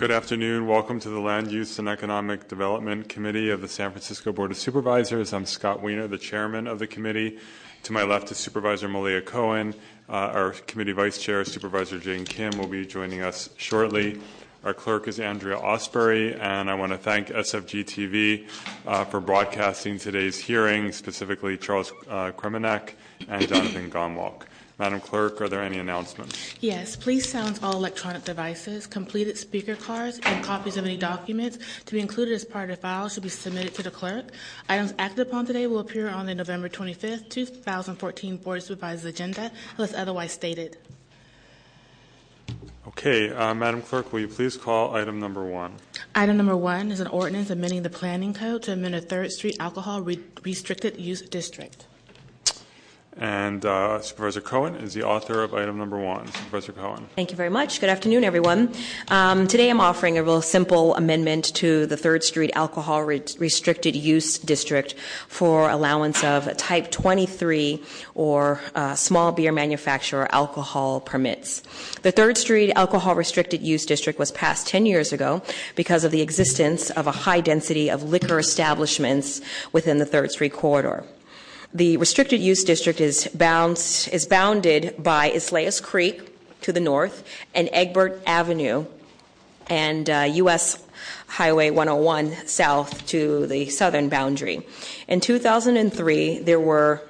Good afternoon. Welcome to the Land Use and Economic Development Committee of the San Francisco Board of Supervisors. I'm Scott Wiener, the chairman of the committee. To my left is Supervisor Malia Cohen. Uh, our committee vice chair, Supervisor Jane Kim, will be joining us shortly. Our clerk is Andrea Ausberry, and I want to thank SFG TV uh, for broadcasting today's hearing, specifically Charles uh, and Jonathan Gonwalk. Madam Clerk, are there any announcements? Yes, please silence all electronic devices. Completed speaker cards and copies of any documents to be included as part of the file should be submitted to the clerk. Items acted upon today will appear on the November 25th, 2014 Board of Supervisors agenda unless otherwise stated. Okay, uh, Madam Clerk, will you please call item number one? Item number one is an ordinance amending the planning code to amend a Third Street Alcohol Re- Restricted Use District. And uh, Supervisor Cohen is the author of item number one. Supervisor Cohen. Thank you very much. Good afternoon, everyone. Um, today I'm offering a real simple amendment to the Third Street Alcohol Re- Restricted Use District for allowance of Type 23 or uh, small beer manufacturer alcohol permits. The Third Street Alcohol Restricted Use District was passed 10 years ago because of the existence of a high density of liquor establishments within the Third Street corridor. The restricted use district is, bound, is bounded by Islais Creek to the north and Egbert Avenue and uh, U.S. Highway 101 south to the southern boundary. In 2003, there were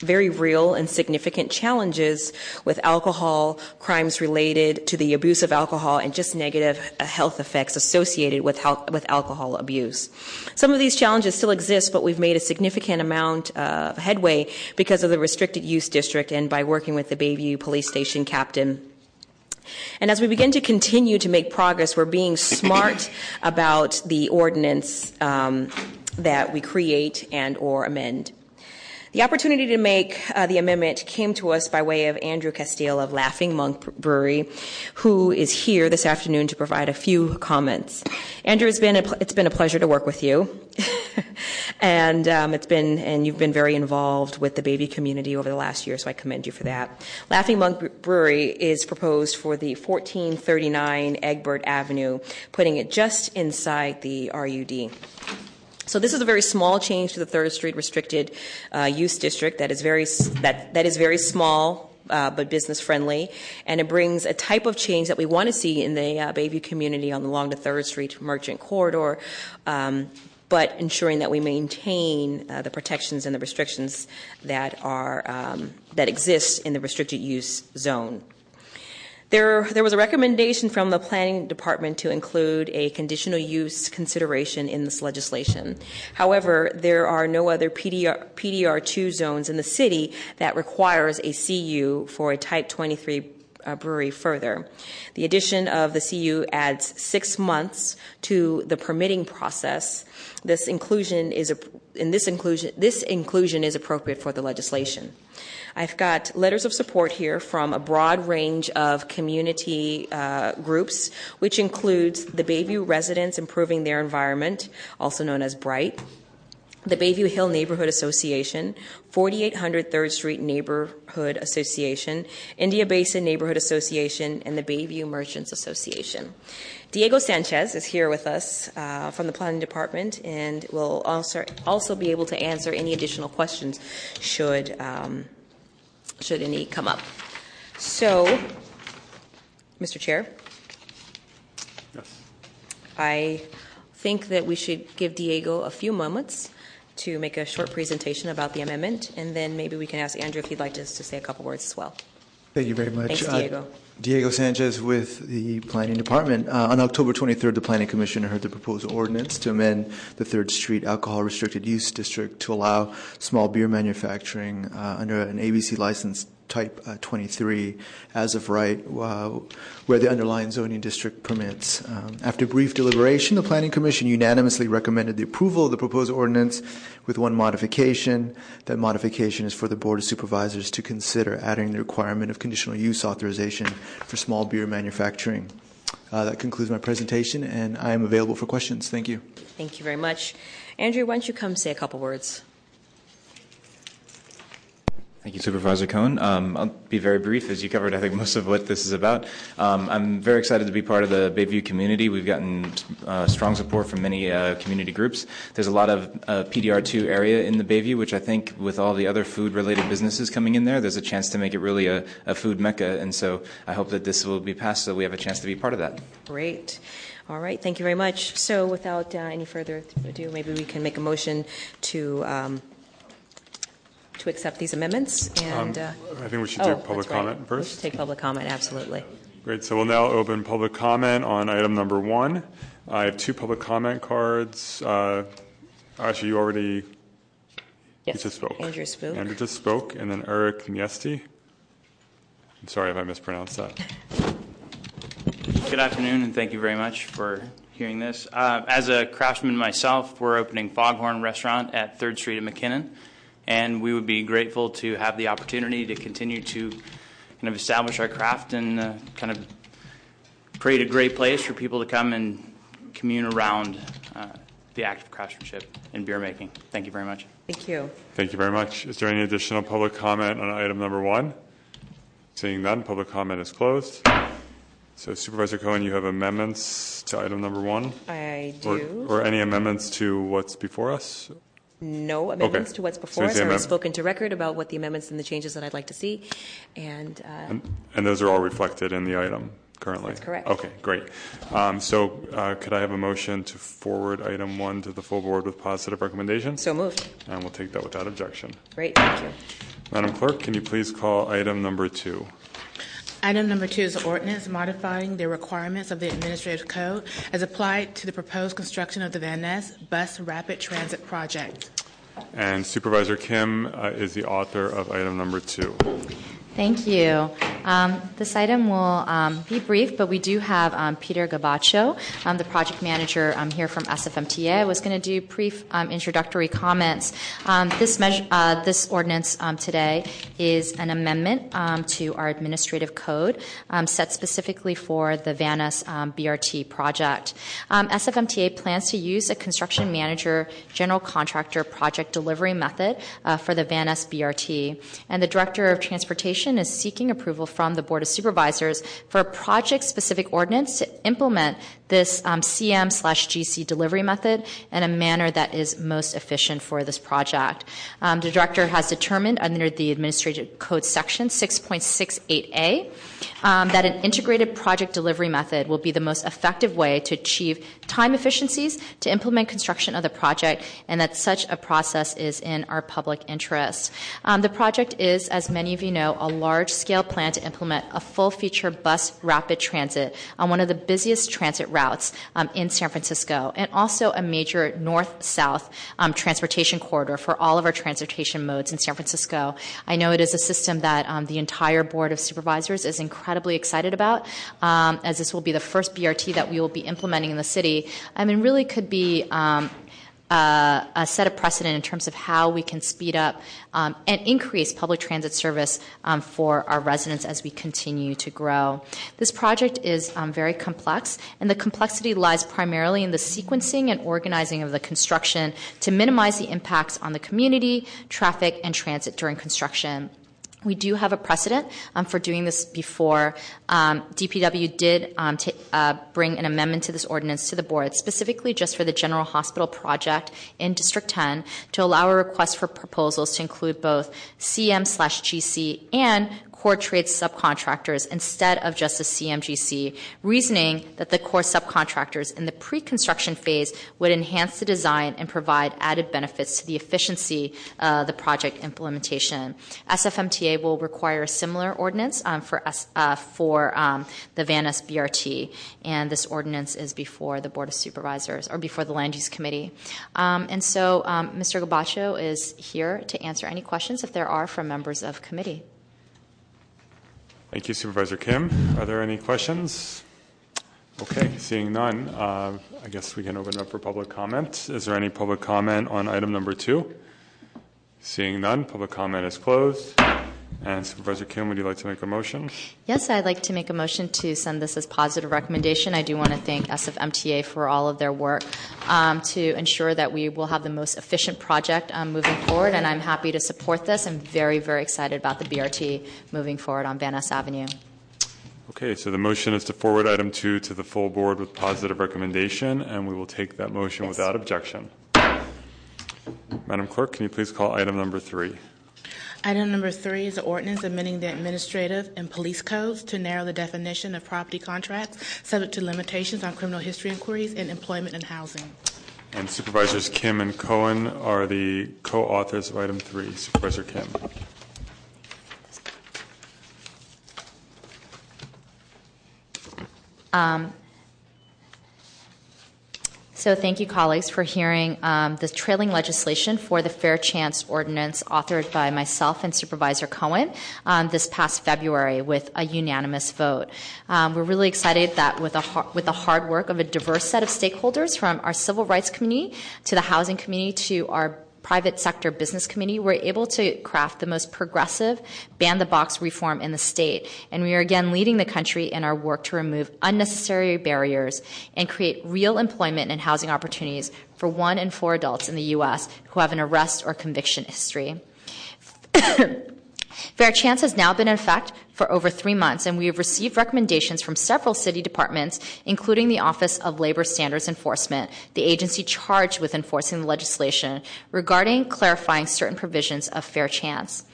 very real and significant challenges with alcohol, crimes related to the abuse of alcohol, and just negative uh, health effects associated with, with alcohol abuse. Some of these challenges still exist, but we've made a significant amount of headway because of the restricted use district and by working with the Bayview Police Station captain. And as we begin to continue to make progress, we're being smart about the ordinance um, that we create and or amend. The opportunity to make uh, the amendment came to us by way of Andrew Casteel of Laughing Monk Brewery, who is here this afternoon to provide a few comments. Andrew, it's been a, it's been a pleasure to work with you. and um, it's been and you've been very involved with the Bayview community over the last year, so I commend you for that. Laughing Monk Brewery is proposed for the 1439 Egbert Avenue, putting it just inside the RUD. So this is a very small change to the Third Street restricted uh, use district that is very that that is very small. Uh, but business friendly, and it brings a type of change that we want to see in the uh, Bayview community on along the Third Street Merchant Corridor, um, but ensuring that we maintain uh, the protections and the restrictions that are um, that exist in the restricted use zone. There, was a recommendation from the planning department to include a conditional use consideration in this legislation. However, there are no other PDR, PDR2 zones in the city that requires a CU for a type 23 uh, brewery further. The addition of the CU adds six months to the permitting process. This inclusion is appropriate for the legislation. I've got letters of support here from a broad range of community uh, groups, which includes the Bayview Residents Improving Their Environment, also known as BRIGHT, the Bayview Hill Neighborhood Association, 4800 3rd Street Neighborhood Association, India Basin Neighborhood Association, and the Bayview Merchants Association. Diego Sanchez is here with us uh, from the Planning Department and will also, also be able to answer any additional questions should um, should any come up. So, Mr. Chair? Yes. I think that we should give Diego a few moments to make a short presentation about the amendment, and then maybe we can ask Andrew if he'd like to, to say a couple words as well. Thank you very much. Thanks, Diego. Diego Sanchez with the Planning Department. Uh, on October 23rd, the Planning Commission heard the proposed ordinance to amend the 3rd Street Alcohol Restricted Use District to allow small beer manufacturing uh, under an ABC license type uh, 23 as of right uh, where the underlying zoning district permits. Um, after brief deliberation, the Planning Commission unanimously recommended the approval of the proposed ordinance with one modification. That modification is for the Board of Supervisors to consider adding the requirement of conditional use authorization for small beer manufacturing. Uh, that concludes my presentation, and I am available for questions. Thank you. Thank you very much. Andrew, why don't you come say a couple words? Thank you, Supervisor Cohen. Um, I'll be very brief, as you covered, I think, most of what this is about. Um, I'm very excited to be part of the Bayview community. We've gotten uh, strong support from many uh, community groups. There's a lot of uh, PDR2 area in the Bayview, which I think, with all the other food-related businesses coming in there, there's a chance to make it really a, a food mecca. And so I hope that this will be passed so we have a chance to be part of that. Great. All right, thank you very much. So without uh, any further ado, maybe we can make a motion to, um, to accept these amendments and. uh, I think we should oh, do public that's right. comment We should first. take public comment, absolutely. Great, so we'll now open public comment on item number one. I have two public comment cards. Uh, Actually, you already, you Yes, just spoke. Andrew spoke. Andrew just spoke, and then Eric Niesti. I'm sorry if I mispronounced that. Good afternoon, and thank you very much for hearing this. Uh, as a craftsman myself, we're opening Foghorn Restaurant at 3rd Street in McKinnon, and we would be grateful to have the opportunity to continue to kind of establish our craft and uh, kind of create a great place for people to come and commune around uh, the act of craftsmanship and beer making. Thank you very much. Thank you. Thank you very much. Is there any additional public comment on item number one? Seeing none, public comment is closed. So Supervisor Cohen, you have amendments to item number one? I Or- do. Or any amendments to what's before us? No amendments to what's before us. I've spoken to record about what the amendments and the changes that I'd like to see. And uh, those are all reflected in the item currently? That's correct. Okay, great. Um, So uh, could I have a motion to forward item one to the full board with positive recommendation? so moved. And we'll take that without objection. Great, thank you. Madam Clerk, can you please call item number two? Item number two is an ordinance modifying the requirements of the administrative code as applied to the proposed construction of the Van Ness Bus Rapid Transit Project. And Supervisor Kim uh, is the author of item number two. Thank you. Um, This item will um, be brief, but we do have um, Peter Gabancho, the project manager here from SFMTA, I was going to do brief introductory comments. Uh, this ordinance today is an amendment to our administrative code set specifically for the Van Ness um, BRT project. SFMTA plans to use a construction manager, general contractor project delivery method uh, for the Van Ness BRT. And the Director of Transportation is seeking approval from the Board of Supervisors for a project-specific ordinance to implement this um, CM slash GC delivery method in a manner that is most efficient for this project. Um, the Director has determined under the Administrative Code Section 6.68A um, that an integrated project delivery method will be the most effective way to achieve time efficiencies to implement construction of the project, and that such a process is in our public interest. Um, the project is, as many of you know, a large scale plan to implement a full feature bus rapid transit on one of the busiest transit routes um, in San Francisco, and also a major north south um, transportation corridor for all of our transportation modes in San Francisco. I know it is a system that um, the entire Board of Supervisors is incredibly excited about, as this will be the first BRT that we will be implementing in the city. I mean, really could be a set of precedent in terms of how we can speed up um, and increase public transit service um, for our residents as we continue to grow. This project is um, very complex, and the complexity lies primarily in the sequencing and organizing of the construction to minimize the impacts on the community, traffic, and transit during construction. We do have a precedent um, for doing this before. Um, DPW did um, uh, bring an amendment to this ordinance to the board, specifically just for the General Hospital project in District 10, to allow a request for proposals to include both CM slash GC and core trade subcontractors instead of just a CMGC, reasoning that the core subcontractors in the pre-construction phase would enhance the design and provide added benefits to the efficiency of the project implementation. SFMTA will require a similar ordinance um, for uh, um, the Van Ness BRT, and this ordinance is before the Board of Supervisors or before the Land Use Committee. Um, and so, Mr. Gabancho is here to answer any questions if there are from members of committee. Thank you, Supervisor Kim. Are there any questions? Okay, seeing none, uh, I guess we can open up for public comment. Is there any public comment on item number two? Seeing none, public comment is closed. And Supervisor Kim, would you like to make a motion? Yes, I'd like to make a motion to send this as positive recommendation. I do want to thank SFMTA for all of their work um, to ensure that we will have the most efficient project um, moving forward. And I'm happy to support this. I'm very, very excited about the BRT moving forward on Van Ness Avenue. Okay, so the motion is to forward item two to the full board with positive recommendation, and we will take that motion Yes. without objection. Madam Clerk, can you please call item number three? Item number three is an ordinance amending the administrative and police codes to narrow the definition of property contracts subject to limitations on criminal history inquiries and employment and housing. And Supervisors Kim and Cohen are the co-authors of item three. Supervisor Kim. Um, So thank you, colleagues, for hearing um, the trailing legislation for the Fair Chance Ordinance authored by myself and Supervisor Cohen um, this past February with a unanimous vote. Um, we're really excited that with, a with the hard work of a diverse set of stakeholders from our civil rights community to the housing community to our private sector business community, we're able to craft the most progressive ban the box reform in the state. And we are again leading the country in our work to remove unnecessary barriers and create real employment and housing opportunities for one in four adults in the U.S. who have an arrest or conviction history. Fair Chance has now been in effect for over three months, and we have received recommendations from several city departments, including the Office of Labor Standards Enforcement, the agency charged with enforcing the legislation, regarding clarifying certain provisions of Fair Chance.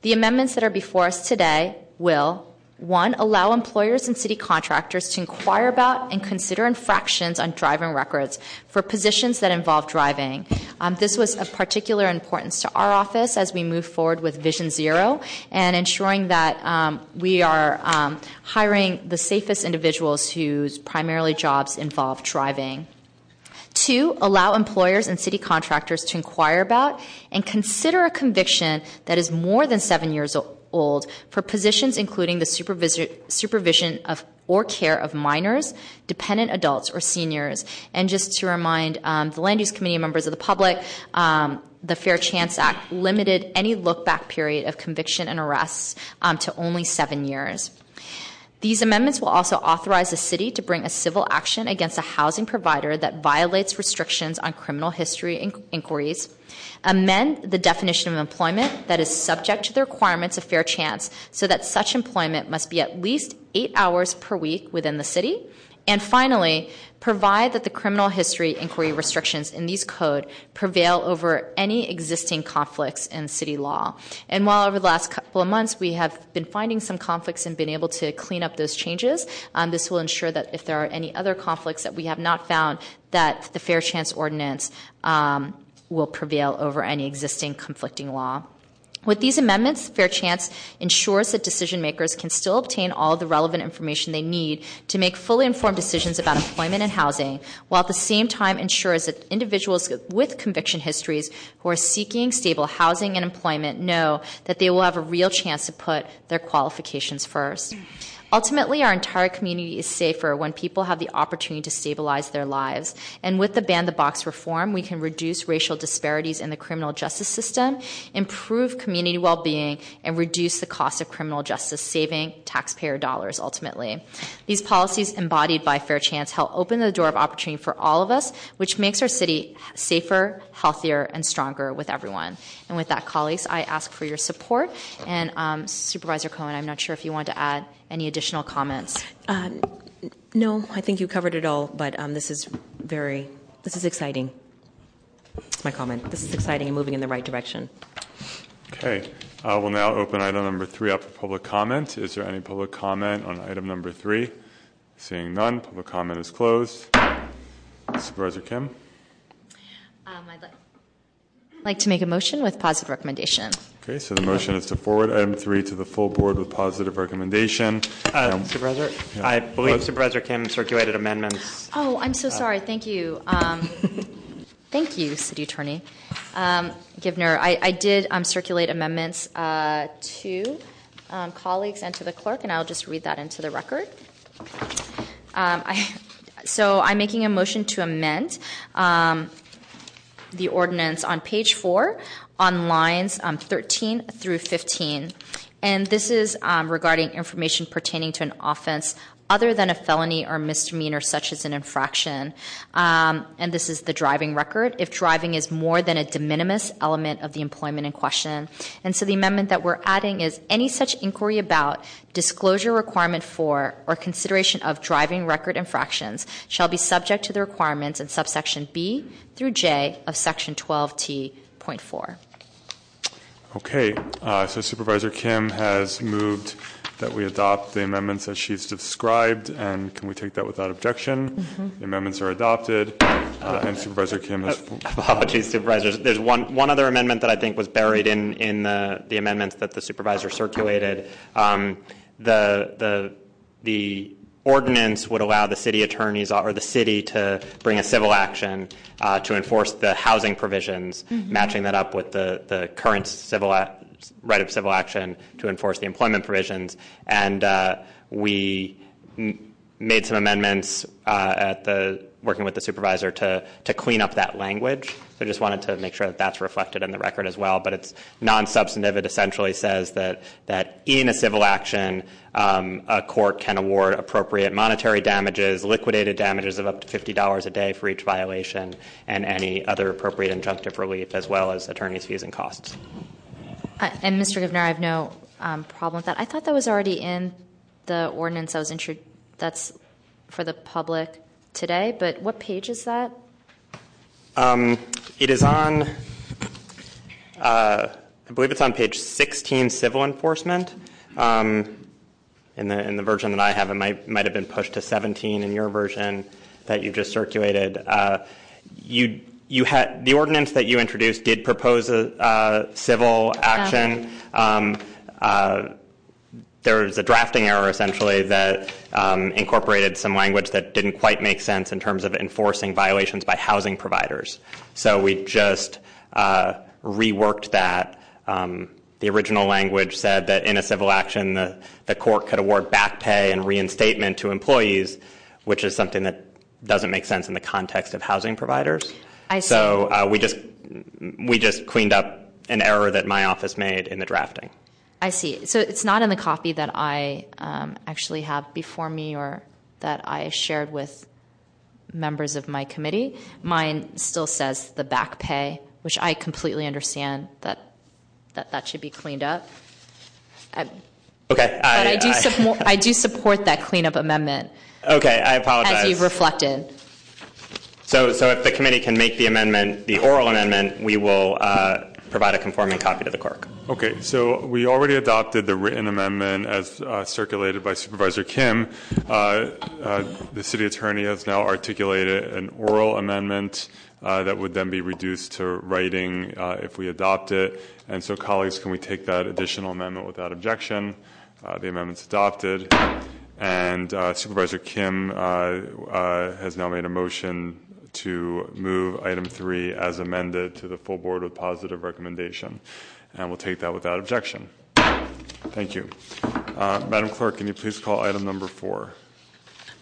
The amendments that are before us today will one, allow employers and city contractors to inquire about and consider infractions on driving records for positions that involve driving. Um, this was of particular importance to our office as we move forward with Vision Zero and ensuring that um, we are um, hiring the safest individuals whose primarily jobs involve driving. Two, allow employers and city contractors to inquire about and consider a conviction that is more than seven years old for positions including the supervision, of or care of minors, dependent adults, or seniors. And just to remind um, the Land Use Committee members of the public, um, the Fair Chance Act limited any look back period of conviction and arrests um, to only seven years. These amendments will also authorize the city to bring a civil action against a housing provider that violates restrictions on criminal history in- inquiries, amend the definition of employment that is subject to the requirements of fair chance so that such employment must be at least eight hours per week within the city, and finally, provide that the criminal history inquiry restrictions in these code prevail over any existing conflicts in city law. And while over the last couple of months we have been finding some conflicts and been able to clean up those changes, um, this will ensure that if there are any other conflicts that we have not found, that the Fair Chance Ordinance um, will prevail over any existing conflicting law. With these amendments, Fair Chance ensures that decision makers can still obtain all the relevant information they need to make fully informed decisions about employment and housing, while at the same time ensures that individuals with conviction histories who are seeking stable housing and employment know that they will have a real chance to put their qualifications first. Ultimately, our entire community is safer when people have the opportunity to stabilize their lives. And with the ban the box reform, we can reduce racial disparities in the criminal justice system, improve community well being, and reduce the cost of criminal justice, saving taxpayer dollars ultimately. These policies embodied by Fair Chance help open the door of opportunity for all of us, which makes our city safer, healthier, and stronger with everyone. And with that, colleagues, I ask for your support. And um, Supervisor Cohen, I'm not sure if you want to add any additional comments. Uh, no, I think you covered it all, but um, this is very, this is exciting. That's my comment. This is exciting and moving in the right direction. Okay, uh, we'll now open item number three up for public comment. Is there any public comment on item number three? Seeing none, public comment is closed. Supervisor Kim? Um, I'd like, like to make a motion with positive recommendation. Okay, so the motion is to forward item three to the full board with positive recommendation. Uh, Um, Supervisor, yeah. I believe Uh, Supervisor Kim circulated amendments. Oh, I'm so sorry. Thank you. Um, thank you, City Attorney um, Givner. I, I did um, circulate amendments uh, to um, colleagues and to the clerk, and I'll just read that into the record. Um, I, so I'm making a motion to amend um, the ordinance on page four on lines um, 13 through 15. And this is um, regarding information pertaining to an offense other than a felony or misdemeanor, such as an infraction. Um, and this is the driving record, if driving is more than a de minimis element of the employment in question. And so the amendment that we're adding is any such inquiry about disclosure requirement for or consideration of driving record infractions shall be subject to the requirements in subsection B through J of section 12T.4. Okay, uh, so Supervisor Kim has moved that we adopt the amendments as she's described, and can we take that without objection? Mm-hmm. The amendments are adopted, uh, and Supervisor Kim has. Apologies, supervisors. There's one, one other amendment that I think was buried in, in the, the amendments that the supervisor circulated. Um, the, the, the ordinance would allow the city attorneys or the city to bring a civil action uh, to enforce the housing provisions, matching that up with the, the current civil a- right of civil action to enforce the employment provisions. And uh, we made some amendments uh, at the working with the supervisor to clean up that language. So just wanted to make sure that that's reflected in the record as well. But it's non-substantive. It essentially says that that in a civil action, um, a court can award appropriate monetary damages, liquidated damages of up to fifty dollars a day for each violation, and any other appropriate injunctive relief, as well as attorneys' fees and costs. And Mr. Givner, I have no um, problem with that. I thought that was already in the ordinance I was intro- that's for the public today, but what page is that? Um, it is on, uh, I believe it's on page 16, civil enforcement. Um, in the in the version that I have, it might might have been pushed to 17 in your version that you just circulated. Uh, you the ordinance that you introduced did propose a civil action. Um, uh, there was a drafting error essentially that um, incorporated some language that didn't quite make sense in terms of enforcing violations by housing providers. So we just uh, reworked that. Um, the original language said that in a civil action, the court could award back pay and reinstatement to employees, which is something that doesn't make sense in the context of housing providers. I see. So uh, we just we just cleaned up an error that my office made in the drafting. I see. So it's not in the copy that I um, actually have before me or that I shared with members of my committee. Mine still says the back pay, which I completely understand that that, that should be cleaned up. I, Okay, but I do support I do support that cleanup amendment Okay, I apologize. as you've reflected. So, if the committee can make the amendment, the oral amendment, we will uh, provide a conforming copy to the clerk. Okay, so we already adopted the written amendment as uh, circulated by Supervisor Kim. Uh, uh the city attorney has now articulated an oral amendment uh, that would then be reduced to writing uh, if we adopt it. And so, colleagues, can we take that additional amendment without objection? The amendment's adopted. And Supervisor Kim has now made a motion to move item three as amended to the full board with positive recommendation. And we'll take that without objection. Thank you. Uh, Madam Clerk, can you please call item number four?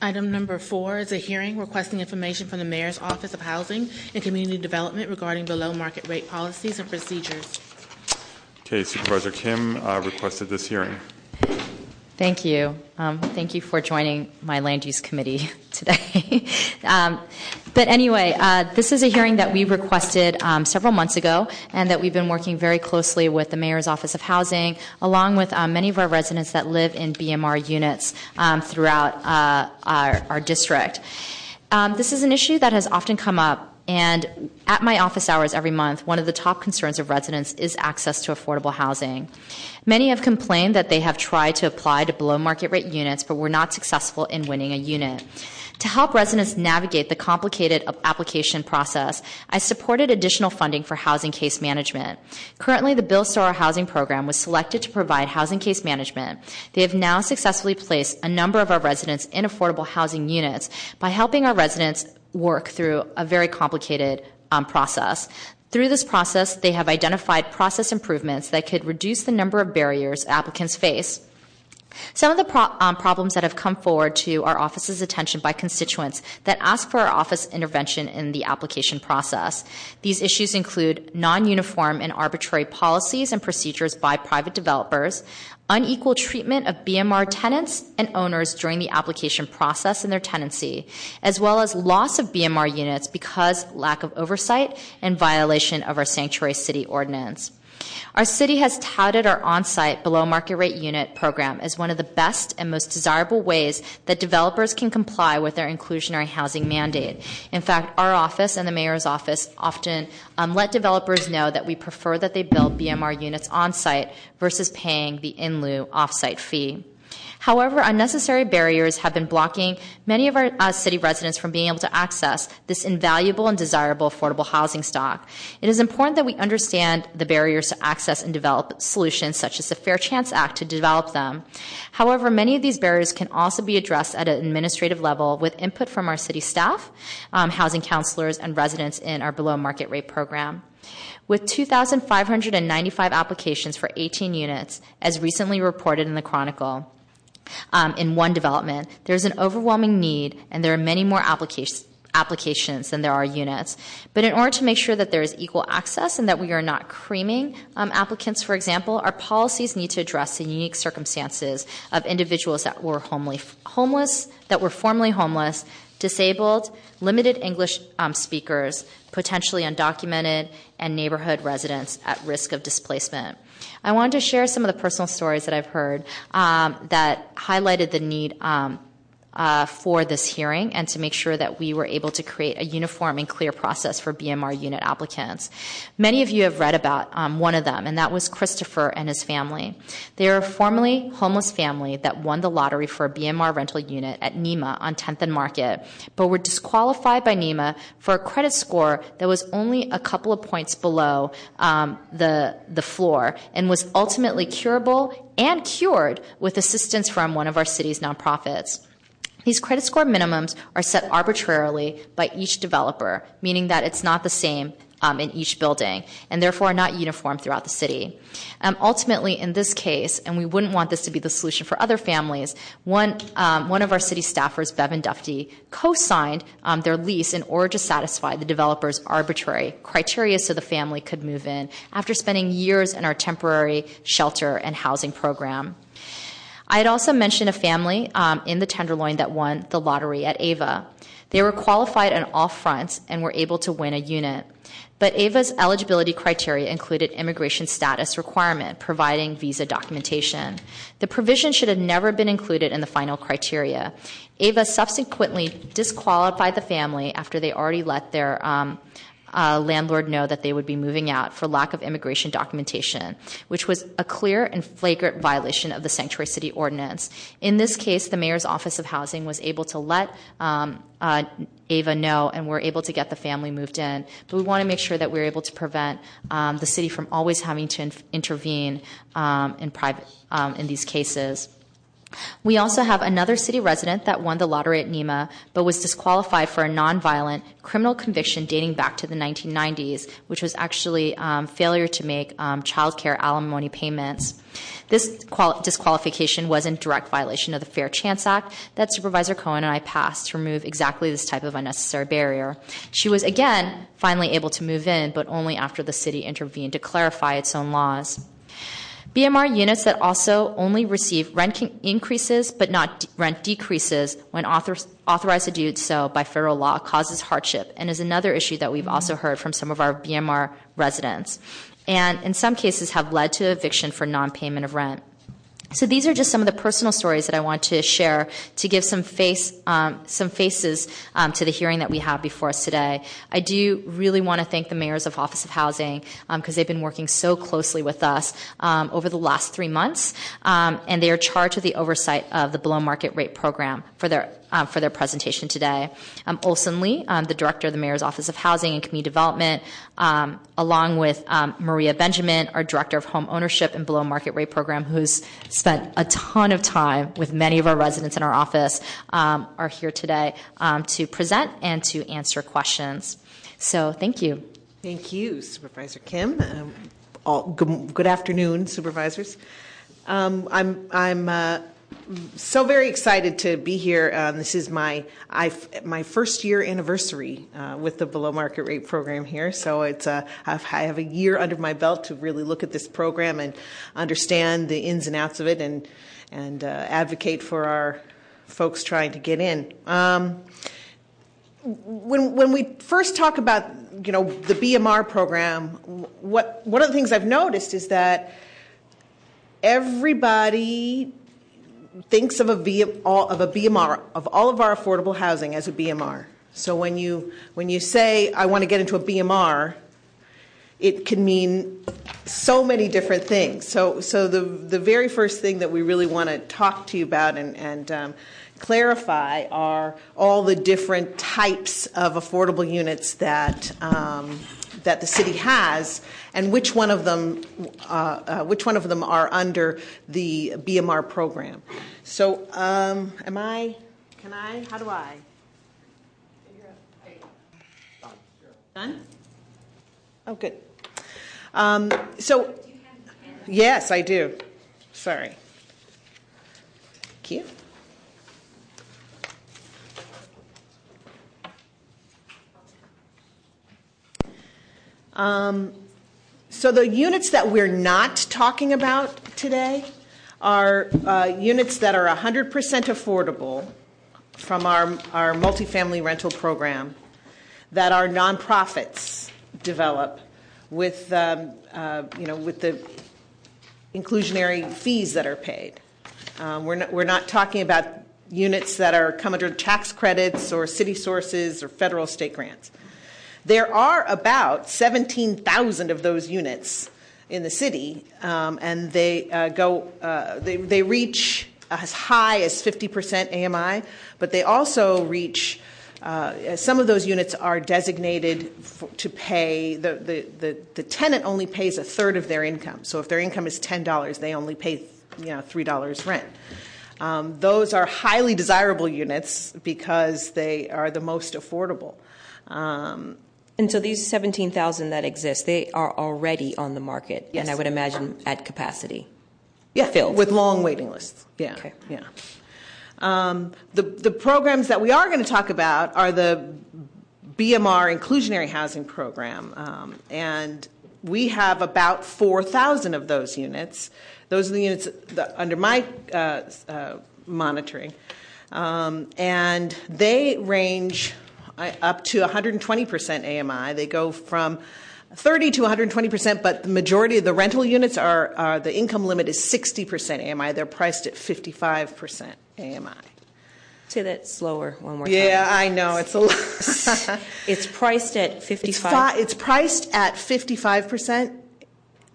Item number four is a hearing requesting information from the Mayor's Office of Housing and Community Development regarding below market rate policies and procedures. Okay, Supervisor Kim uh, requested this hearing. Thank you. Um, thank you for joining my land use committee today. um, but anyway, uh, this is a hearing that we requested um, several months ago, and that we've been working very closely with the Mayor's Office of Housing, along with um, many of our residents that live in BMR units throughout uh, our, district. This is an issue that has often come up and at my office hours every month, one of the top concerns of residents is access to affordable housing. Many have complained that they have tried to apply to below market rate units, but were not successful in winning a unit. To help residents navigate the complicated application process, I supported additional funding for housing case management. Currently, the Bill Sorro Housing Program was selected to provide housing case management. They have now successfully placed a number of our residents in affordable housing units by helping our residents work through a very complicated um, process. Through this process, they have identified process improvements that could reduce the number of barriers applicants face Some of the um, problems that have come forward to our office's attention by constituents that ask for our office intervention in the application process. These issues include non uniform and arbitrary policies and procedures by private developers, unequal treatment of BMR tenants and owners during the application process and their tenancy, as well as loss of BMR units because lack of oversight and violation of our sanctuary city ordinance. Our city has touted our on-site below market rate unit program as one of the best and most desirable ways that developers can comply with their inclusionary housing mandate. In fact, our office and the mayor's office often um, let developers know that we prefer that they build BMR units on-site versus paying the in lieu off-site fee. However, unnecessary barriers have been blocking many of our uh, city residents from being able to access this invaluable and desirable affordable housing stock. It is important that we understand the barriers to access and develop solutions such as the Fair Chance Act to develop them. However, many of these barriers can also be addressed at an administrative level with input from our city staff, um, housing counselors, and residents in our below market rate program. With 2,595 applications for 18 units, as recently reported in the Chronicle, in one development. There's an overwhelming need, and there are many more applications than there are units. But in order to make sure that there is equal access and that we are not creaming um, applicants, for example, our policies need to address the unique circumstances of individuals that were homeless, that were formerly homeless, disabled, limited English um, speakers, potentially undocumented, and neighborhood residents at risk of displacement. I wanted to share some of the personal stories that I've heard um, that highlighted the need um, for this hearing and to make sure that we were able to create a uniform and clear process for BMR unit applicants. Many of you have read about um, one of them, and that was Christopher and his family. They are a formerly homeless family that won the lottery for a BMR rental unit at NEMA on 10th and Market, but were disqualified by NEMA for a credit score that was only a couple of points below um, the, the floor and was ultimately curable and cured with assistance from one of our city's nonprofits. These credit score minimums are set arbitrarily by each developer, meaning that it's not the same um, in each building and therefore not uniform throughout the city. Um, ultimately, in this case, and we wouldn't want this to be the solution for other families, one, um, one of our city staffers, Bevan Dufty, co signed um, their lease in order to satisfy the developer's arbitrary criteria so the family could move in after spending years in our temporary shelter and housing program. I had also mentioned a family um, in the Tenderloin that won the lottery at AVA. They were qualified on all fronts and were able to win a unit. But AVA's eligibility criteria included immigration status requirement, providing visa documentation. The provision should have never been included in the final criteria. AVA subsequently disqualified the family after they already let their um, uh, landlord know that they would be moving out for lack of immigration documentation, which was a clear and flagrant violation of the Sanctuary City Ordinance. In this case, the Mayor's Office of Housing was able to let um, uh, Ava know and we're able to get the family moved in. But we want to make sure that we're able to prevent um, the city from always having to inf- intervene um, in private um, in these cases. We also have another city resident that won the lottery at NEMA but was disqualified for a nonviolent criminal conviction dating back to the 1990s, which was actually um, failure to make um, child care alimony payments. This quali- disqualification was in direct violation of the Fair Chance Act that Supervisor Cohen and I passed to remove exactly this type of unnecessary barrier. She was again finally able to move in, but only after the city intervened to clarify its own laws. BMR units that also only receive rent increases but not rent decreases when author- authorized to do so by federal law causes hardship and is another issue that we've also heard from some of our BMR residents and in some cases have led to eviction for non-payment of rent. So these are just some of the personal stories that I want to share to give some face, um, some faces um, to the hearing that we have before us today. I do really want to thank the mayors of Office of Housing because um, they've been working so closely with us um, over the last three months, um, and they are charged with the oversight of the below market rate program for their um, for their presentation today. Um, Olson Lee, um, the director of the Mayor's Office of Housing and Community Development, um, along with um, Maria Benjamin, our director of Home Ownership and Below Market Rate Program, who's spent a ton of time with many of our residents in our office, um, are here today to present and to answer questions. So thank you. Thank you, Supervisor Kim. All, good, good, afternoon, supervisors. I'm, I'm uh, so very excited to be here. Um, this is my I, my first year anniversary uh, with the below market rate program here. So it's a, I have a year under my belt to really look at this program and understand the ins and outs of it and and uh, advocate for our folks trying to get in. Um, when when we first talk about you know the BMR program, what one of the things I've noticed is that everybody thinks of a v, of a BMR of all of our affordable housing as a BMR. So when you when you say I want to get into a BMR, it can mean so many different things. So so the the very first thing that we really want to talk to you about and and um, clarify are all the different types of affordable units that um, that the city has, and which one of them uh, uh, which one of them are under the BMR program. So, um, am I? Can I? How do I? Done. Oh, good. Um, so, yes, I do. Sorry. Thank you. So the units that we're not talking about today are uh, units that are 100% affordable from our, our multifamily rental program that our nonprofits develop with, um, uh, you know, with the inclusionary fees that are paid. Um, we're, not, we're not talking about units that are come under tax credits or city sources or federal state grants. There are about 17,000 of those units in the city, um, and they uh, go, uh, they, they reach as high as 50% AMI, but they also reach. Uh, some of those units are designated to pay the, the, the, the, tenant only pays a third of their income. So if their income is ten dollars, they only pay you know three dollars rent. Um, those are highly desirable units because they are the most affordable. Um, and so these 17,000 that exist, they are already on the market, yes. and I would imagine at capacity. Yeah, filled with long waiting lists. Yeah, okay. yeah. Um, the the programs that we are going to talk about are the BMR inclusionary housing program, um, and we have about 4,000 of those units. Those are the units that, under my uh, uh, monitoring, um, and they range up to 120% AMI. They go from 30 to 120%, but the majority of the rental units are, are the income limit is 60% AMI. They're priced at 55% AMI. Say that slower one more time. Yeah, I know it's a lot. it's priced at 55. It's, fi- it's priced at 55%,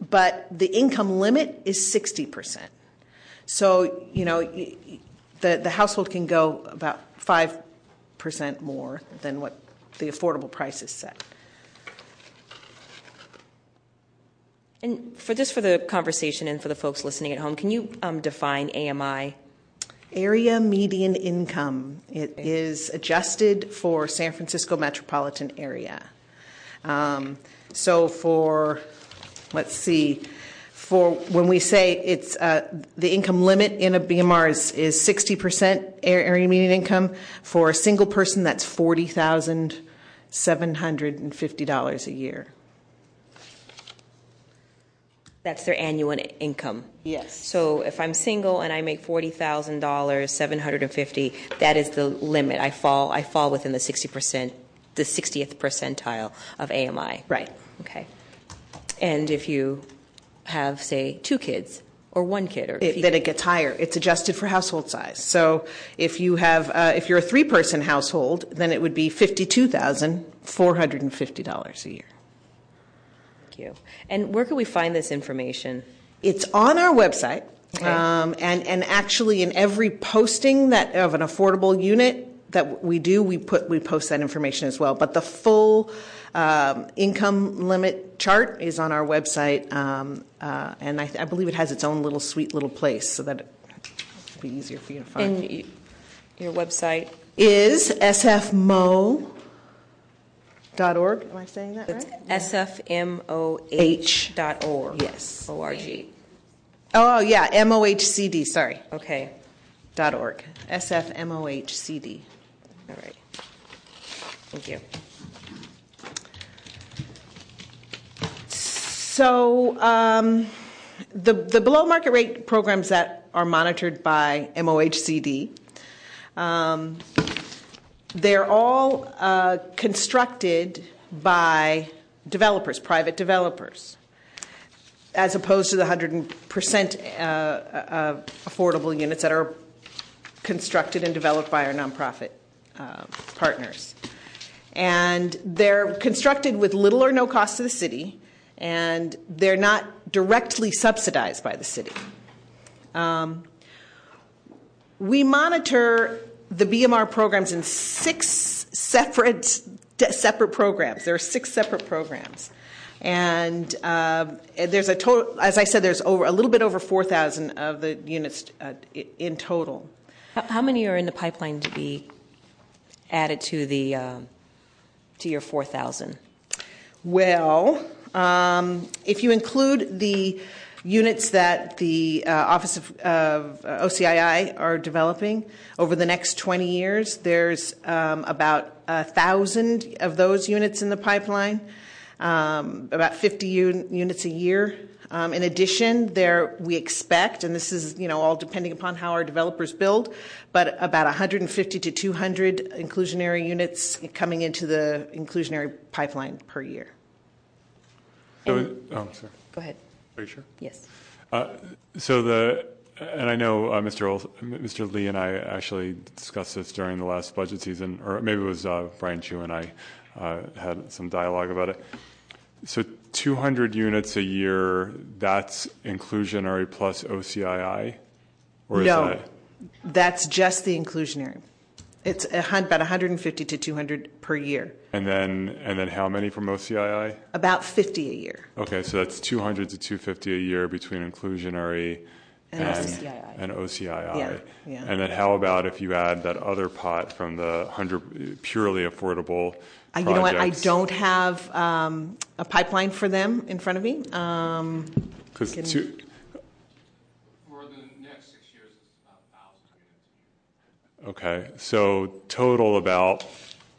but the income limit is 60%. So, you know, the, the household can go about five percent more than what the affordable price is set. And for just for the conversation and for the folks listening at home, can you um, define AMI? Area median income. It is adjusted for San Francisco metropolitan area. Um, so for, let's see, for when we say it's uh, the income limit in a BMR is, is 60% area median income. For a single person, that's $40,750 a year. That's their annual income. Yes. So if I'm single and I make forty thousand dollars, seven hundred and fifty, that is the limit. I fall. I fall within the sixty percent, the sixtieth percentile of AMI. Right. Okay. And if you have, say, two kids or one kid, then it gets higher. It's adjusted for household size. So if you have, uh, if you're a three-person household, then it would be fifty-two thousand four hundred and fifty dollars a year. Thank you. And where can we find this information? It's on our website, um, and and actually in every posting that of an affordable unit that we do, we put we post that information as well. But the full income limit chart is on our website, um, uh, and I, I, believe it has its own little sweet little place so that it'll be easier for you to find. And your website is sfmo. Dot org. Am I saying that it's right? sfmoh dot org. Yes. O R G. Oh yeah, M O H C D. Sorry. Okay. sfmohcd.org. SFMOHCD. All right. Thank you. So um, the, the below market rate programs that are monitored by MOHCD, um, they're all uh, constructed by developers, private developers, as opposed to the 100% uh, uh, affordable units that are constructed and developed by our nonprofit uh, partners. And they're constructed with little or no cost to the city, and they're not directly subsidized by the city. Um, we monitor the BMR programs in six separate separate programs. There are six separate programs, and uh, there's a total. As I said, there's over a little bit over four thousand of the units uh, in total. How, many are in the pipeline to be added to the to your four thousand? Well, um, if you include the units that the uh, Office of, of uh, OCII are developing over the next 20 years, there's um, about a thousand of those units in the pipeline, um, about 50 units a year. Um, in addition, we expect, and this is all depending upon how our developers build, but about 150 to 200 inclusionary units coming into the inclusionary pipeline per year. So, oh, sorry. Go ahead. Are you sure? Yes. Uh, so the and I know uh, Mr. Ol- Mr. Lee and I actually discussed this during the last budget season, or maybe it was uh, Brian Cheu and I uh, had some dialogue about it. So 200 units a year, that's inclusionary plus OCII? Or no, that... that's just the inclusionary. It's about 150 to 200 per year. And then, and then how many from OCII? About 50 a year. Okay, so that's 200 to 250 a year between inclusionary and, OCII. And OCII. Yeah, yeah. And then how about if you add that other pot from the 100 purely affordable uh, you know what? I don't have um, a pipeline for them in front of me. Because um, two, Okay, so total about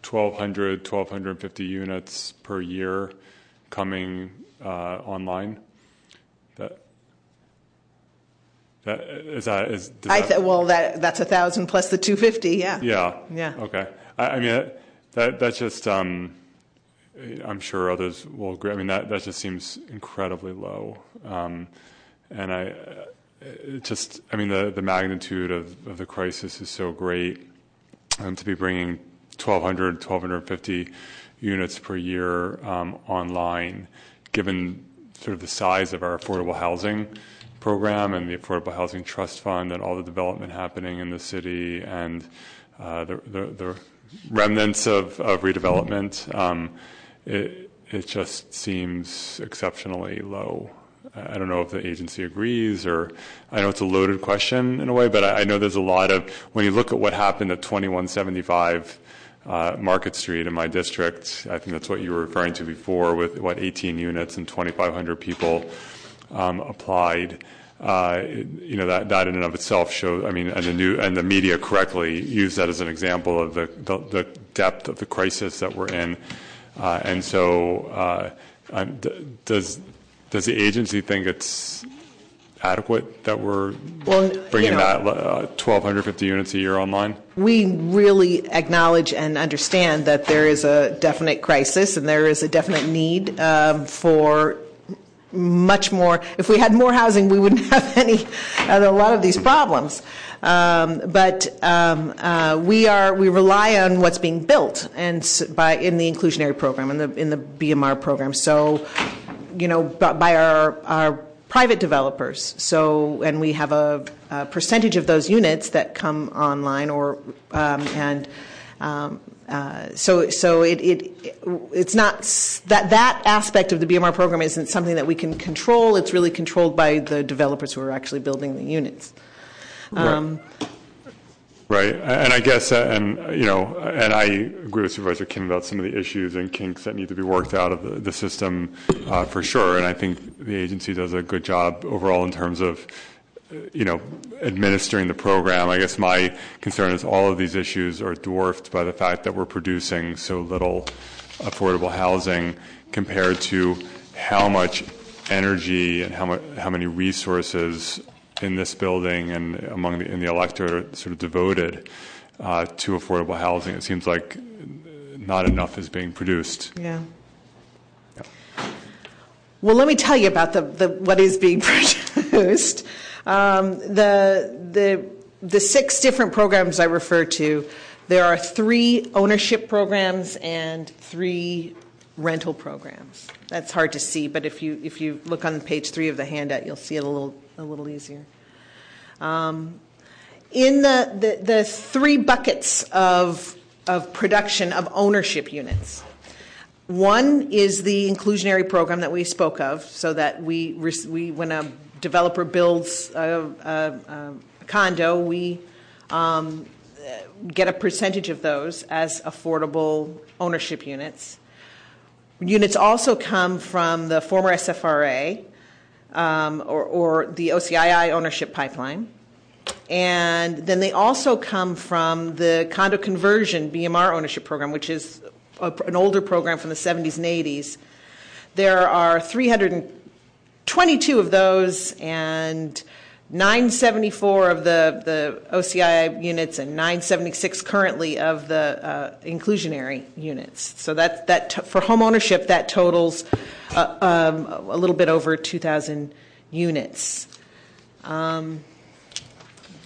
1,200, 1,250 units per year coming uh, online. That that is that is. I th- well, that that's a thousand plus the 250. Yeah. Yeah. Yeah. Okay. I, I mean that that just um, I'm sure others will agree. I mean that that just seems incredibly low, um, and I it just, I mean, the, the magnitude of, of the crisis is so great. Um, to be bringing 1,200, 1,250 units per year um, online, given sort of the size of our affordable housing program and the Affordable Housing Trust Fund and all the development happening in the city and uh, the, the, the, remnants of, of redevelopment, um, it, it just seems exceptionally low. I don't know if the agency agrees, or I know it's a loaded question in a way, but I know there's a lot of, when you look at what happened at 2175 uh, Market Street in my district, I think that's what you were referring to before, with what 18 units and 2,500 people um, applied. Uh, you know that that in and of itself shows. I mean, and the new and the media correctly used that as an example of the the, the depth of the crisis that we're in. Uh, and so, uh, does does the agency think it's adequate that we're well, bringing you know, that uh, 1,250 units a year online? We really acknowledge and understand that there is a definite crisis and there is a definite need um, for much more. If we had more housing, we wouldn't have any, uh, a lot of these problems. Um, but um, uh, we are we rely on what's being built and by in the inclusionary program in the in the BMR program. So you know, by our, our private developers. So, and we have a, a percentage of those units that come online, or um, and um, uh, so so it, it it's not that that aspect of the BMR program isn't something that we can control. It's really controlled by the developers who are actually building the units. Um, right. And I guess, uh, and you know, and I agree with Supervisor Kim about some of the issues and kinks that need to be worked out of the, the system uh, for sure. And I think the agency does a good job overall in terms of you know, administering the program. I guess my concern is all of these issues are dwarfed by the fact that we're producing so little affordable housing compared to how much energy and how, much, how many resources in this building and among the, in the electorate are sort of devoted uh, to affordable housing. It seems like not enough is being produced. Yeah. Well, let me tell you about the, the what is being produced. Um, the the the six different programs I refer to. There are three ownership programs and three rental programs. That's hard to see, but if you if you look on page three of the handout, you'll see it a little a little easier. Um, in the, the, the three buckets of of production of ownership units. One is the inclusionary program that we spoke of, so that we, we when a developer builds a, a, a condo, we um, get a percentage of those as affordable ownership units. Units also come from the former SFRA Um, or, or the OCII ownership pipeline. And then they also come from the condo conversion BMR ownership program, which is an older program from the 70s and 80s. There are 322 of those, and 974 of the, the OCI units and 976 currently of the uh, inclusionary units. So that, that t- for home ownership, that totals uh, um, a little bit over 2,000 units. Um,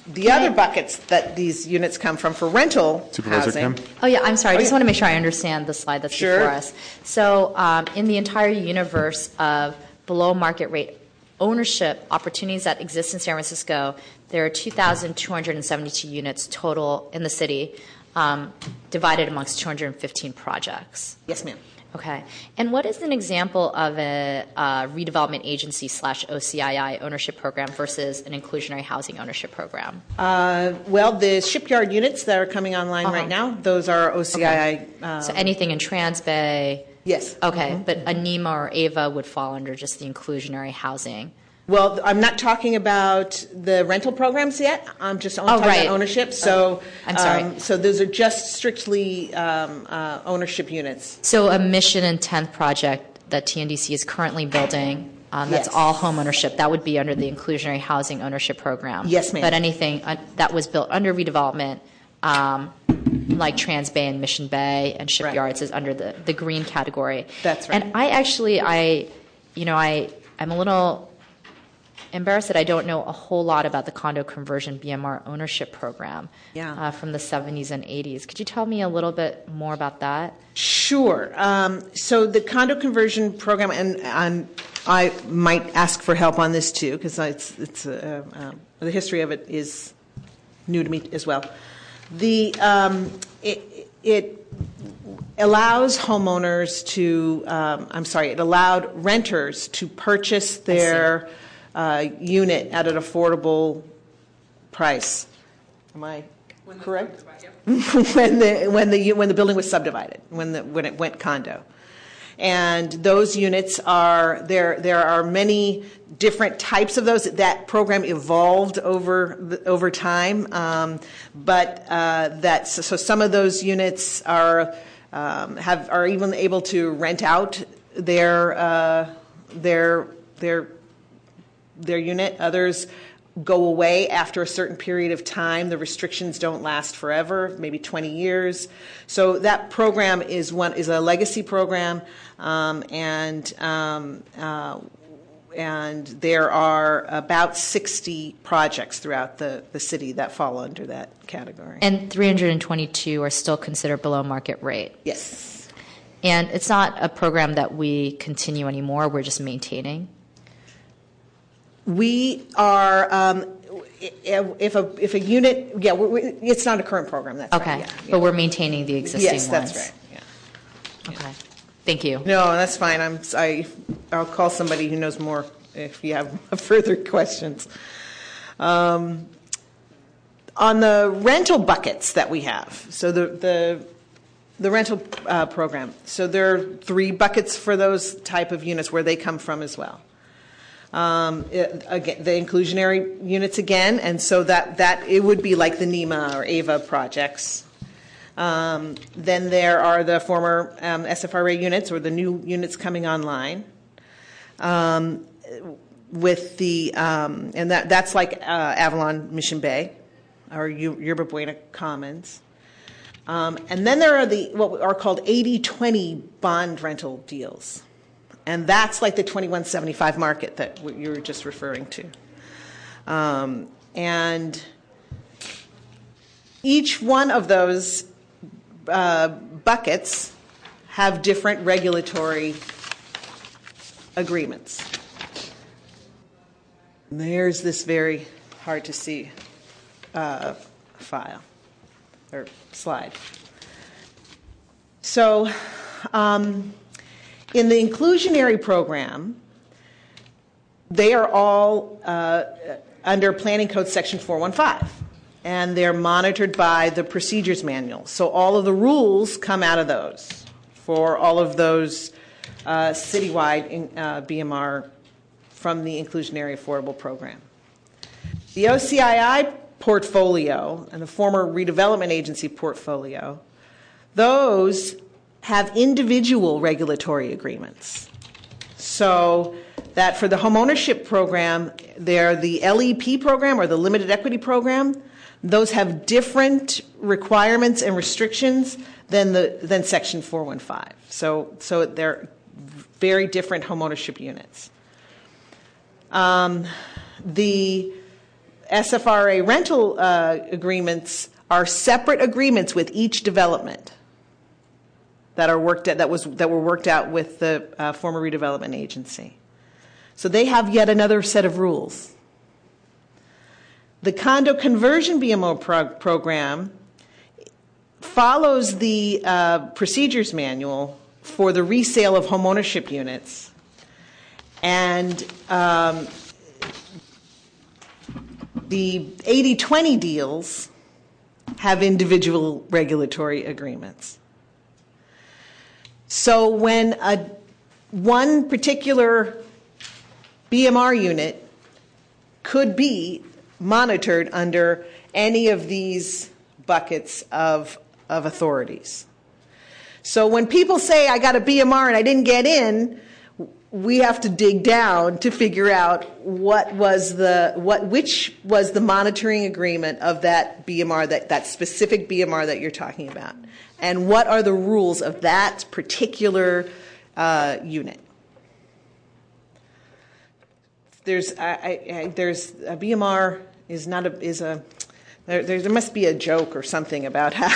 the other buckets that these units come from for rental Supervisor housing. Kim? Oh, yeah, I'm sorry. I Oh, just yeah. want to make sure I understand the slide that's Sure. before us. So, um, in the entire universe of below market rate ownership opportunities that exist in San Francisco, there are 2,272 units total in the city, um, divided amongst 215 projects. Yes, ma'am. Okay. And what is an example of a uh, redevelopment agency slash OCII ownership program versus an inclusionary housing ownership program? Uh, well, the shipyard units that are coming online Uh-huh. right now, those are OCII. Uh, so anything in Trans Bay? Yes. Okay, but Anima or Ava would fall under just the inclusionary housing. Well, I'm not talking about the rental programs yet. I'm just Oh, talking about ownership. So, I'm sorry. um, so those are just strictly um, uh, ownership units. So a mission intent project that TNDC is currently building. Um, that's all home ownership. That would be under the inclusionary housing ownership program. Yes, ma'am. But anything uh, that was built under redevelopment, um, like Trans Bay and Mission Bay and shipyards, is under the, the green category. That's right. And I actually, I, you know, I, I'm a little embarrassed that I don't know a whole lot about the condo conversion BMR ownership program Yeah. uh, from the 70s and 80s. Could you tell me a little bit more about that? Sure. Um, so the condo conversion program, and, and I might ask for help on this too, because it's, it's uh, um, the history of it is new to me as well. The um, it, it allows homeowners to, um, I'm sorry, it allowed renters to purchase their uh, unit at an affordable price. Am I correct? when the when the when the building was subdivided, when the when it went condo, and those units are there. There are many different types of those. That program evolved over over time, um, but uh, so, so some of those units are um, have are even able to rent out their uh, their their their unit. Others go away after a certain period of time. The restrictions don't last forever, maybe 20 years. So that program is one is a legacy program, um, and um, uh, and there are about 60 projects throughout the, the city that fall under that category. And 322 are still considered below market rate. yes. And it's not a program that we continue anymore, we're just maintaining. We are, um, if a, if a unit, yeah, it's not a current program, that's right. Okay, but we're maintaining the existing Yes, ones. that's right, yeah. Okay, thank you. No, that's fine. I'm, I, I'll call somebody who knows more if you have further questions. Um, on the rental buckets that we have, so the, the, the rental uh, program, so there are three buckets for those type of units where they come from as well. Um, the inclusionary units again, and so that, it would be like the NEMA or AVA projects. Um, then there are the former um, SFRA units or the new units coming online. With the and that that's like uh, Avalon Mission Bay or Yerba Buena Commons. And then there are the what are called 80-20 bond rental deals. And that's like the 2175 market that you were just referring to. Um, and each one of those uh, buckets have different regulatory agreements. There's this very hard to see uh, file or slide. So, um, in the inclusionary program, they are all uh, under Planning Code Section 415, and they're monitored by the procedures manual. So all of the rules come out of those for all of those uh, citywide uh, BMR from the Inclusionary Affordable Program. The OCII portfolio and the former redevelopment agency portfolio, those have individual regulatory agreements. So that for the homeownership program, they're the LEP program or the limited equity program. Those have different requirements and restrictions than the than Section 415. So so they're very different homeownership units. Um, the SFRA rental uh, agreements are separate agreements with each development that are worked at, that was that were worked out with the uh, former redevelopment agency. So they have yet another set of rules. The condo conversion BMO prog- program follows the uh, procedures manual for the resale of homeownership units, and um, the 80-20 deals have individual regulatory agreements. So when a, one particular BMR unit could be monitored under any of these buckets of, of authorities. So when people say, I got a BMR and I didn't get in, we have to dig down to figure out what was the what which was the monitoring agreement of that BMR that that specific BMR that you're talking about and what are the rules of that particular uh, unit. There's, I, I, there's a BMR is not a is a there, there, must be a joke or something about how,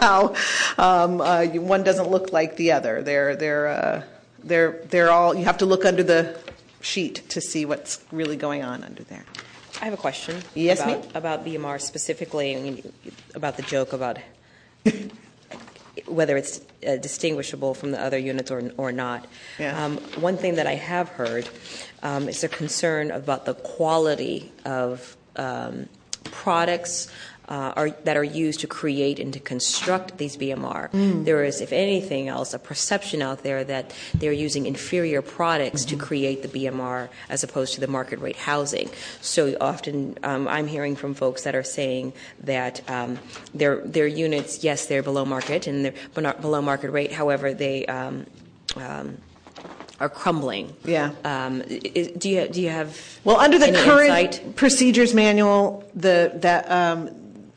how um, uh, one doesn't look like the other. They're they're uh, they're they're all you have to look under the sheet to see what's really going on under there. I have a question. Yes, about, me? about BMR specifically, I mean, about the joke about whether it's uh, distinguishable from the other units or, or not. Um, one thing that I have heard um, is a concern about the quality of um, products uh, are, that are used to create and to construct these BMR. Mm. There is, if anything else, a perception out there that they're using inferior products mm-hmm. to create the BMR as opposed to the market rate housing. So often um, I'm hearing from folks that are saying that um, their, their units, yes, they're below market and they're below market rate, however, they um, um, are crumbling. Yeah. Um, is, do you do you have well under the current insight? procedures manual the that um,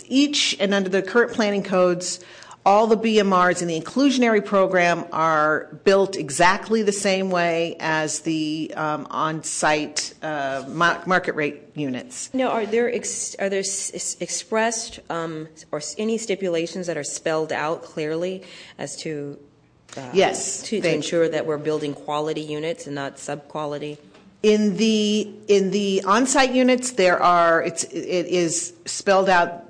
each and under the current planning codes, all the BMRs in the inclusionary program are built exactly the same way as the um, on-site uh, market rate units. No, are there ex- are there s- expressed um, or any stipulations that are spelled out clearly as to uh, yes to, to ensure that we're building quality units and not sub-quality? In the in the on-site units, there are it's it is spelled out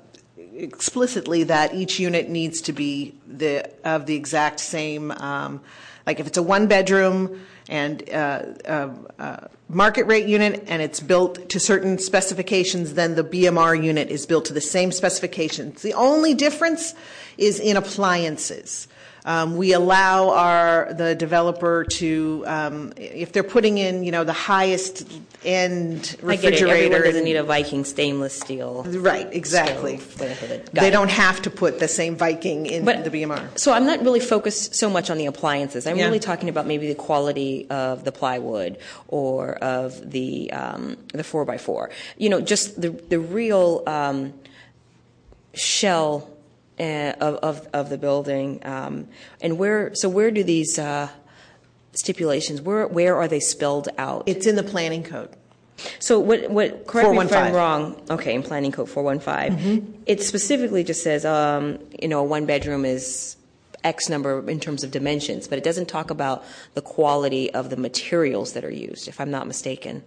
explicitly that each unit needs to be the of the exact same. Um, like if it's a one bedroom and uh, market rate unit and it's built to certain specifications, then the BMR unit is built to the same specifications. The only difference is in appliances. Um, we allow our the developer to um, if they're putting in you know the highest end I get it. refrigerator. Everyone doesn't need a Viking stainless steel. Right, exactly. stove with a- got They it. don't have to put the same Viking in But- the BMR. So I'm not really focused so much on the appliances. I'm Yeah. really talking about maybe the quality of the plywood or of the um, the four by four. You know, just the the real um, shell of, of of the building. Um, and where so where do these uh, stipulations where where are they spelled out? It's in the planning code. So what, what, correct me if I'm wrong, okay, in planning code 415, Mm-hmm. it specifically just says, um, you know, one bedroom is X number in terms of dimensions, but it doesn't talk about the quality of the materials that are used, if I'm not mistaken.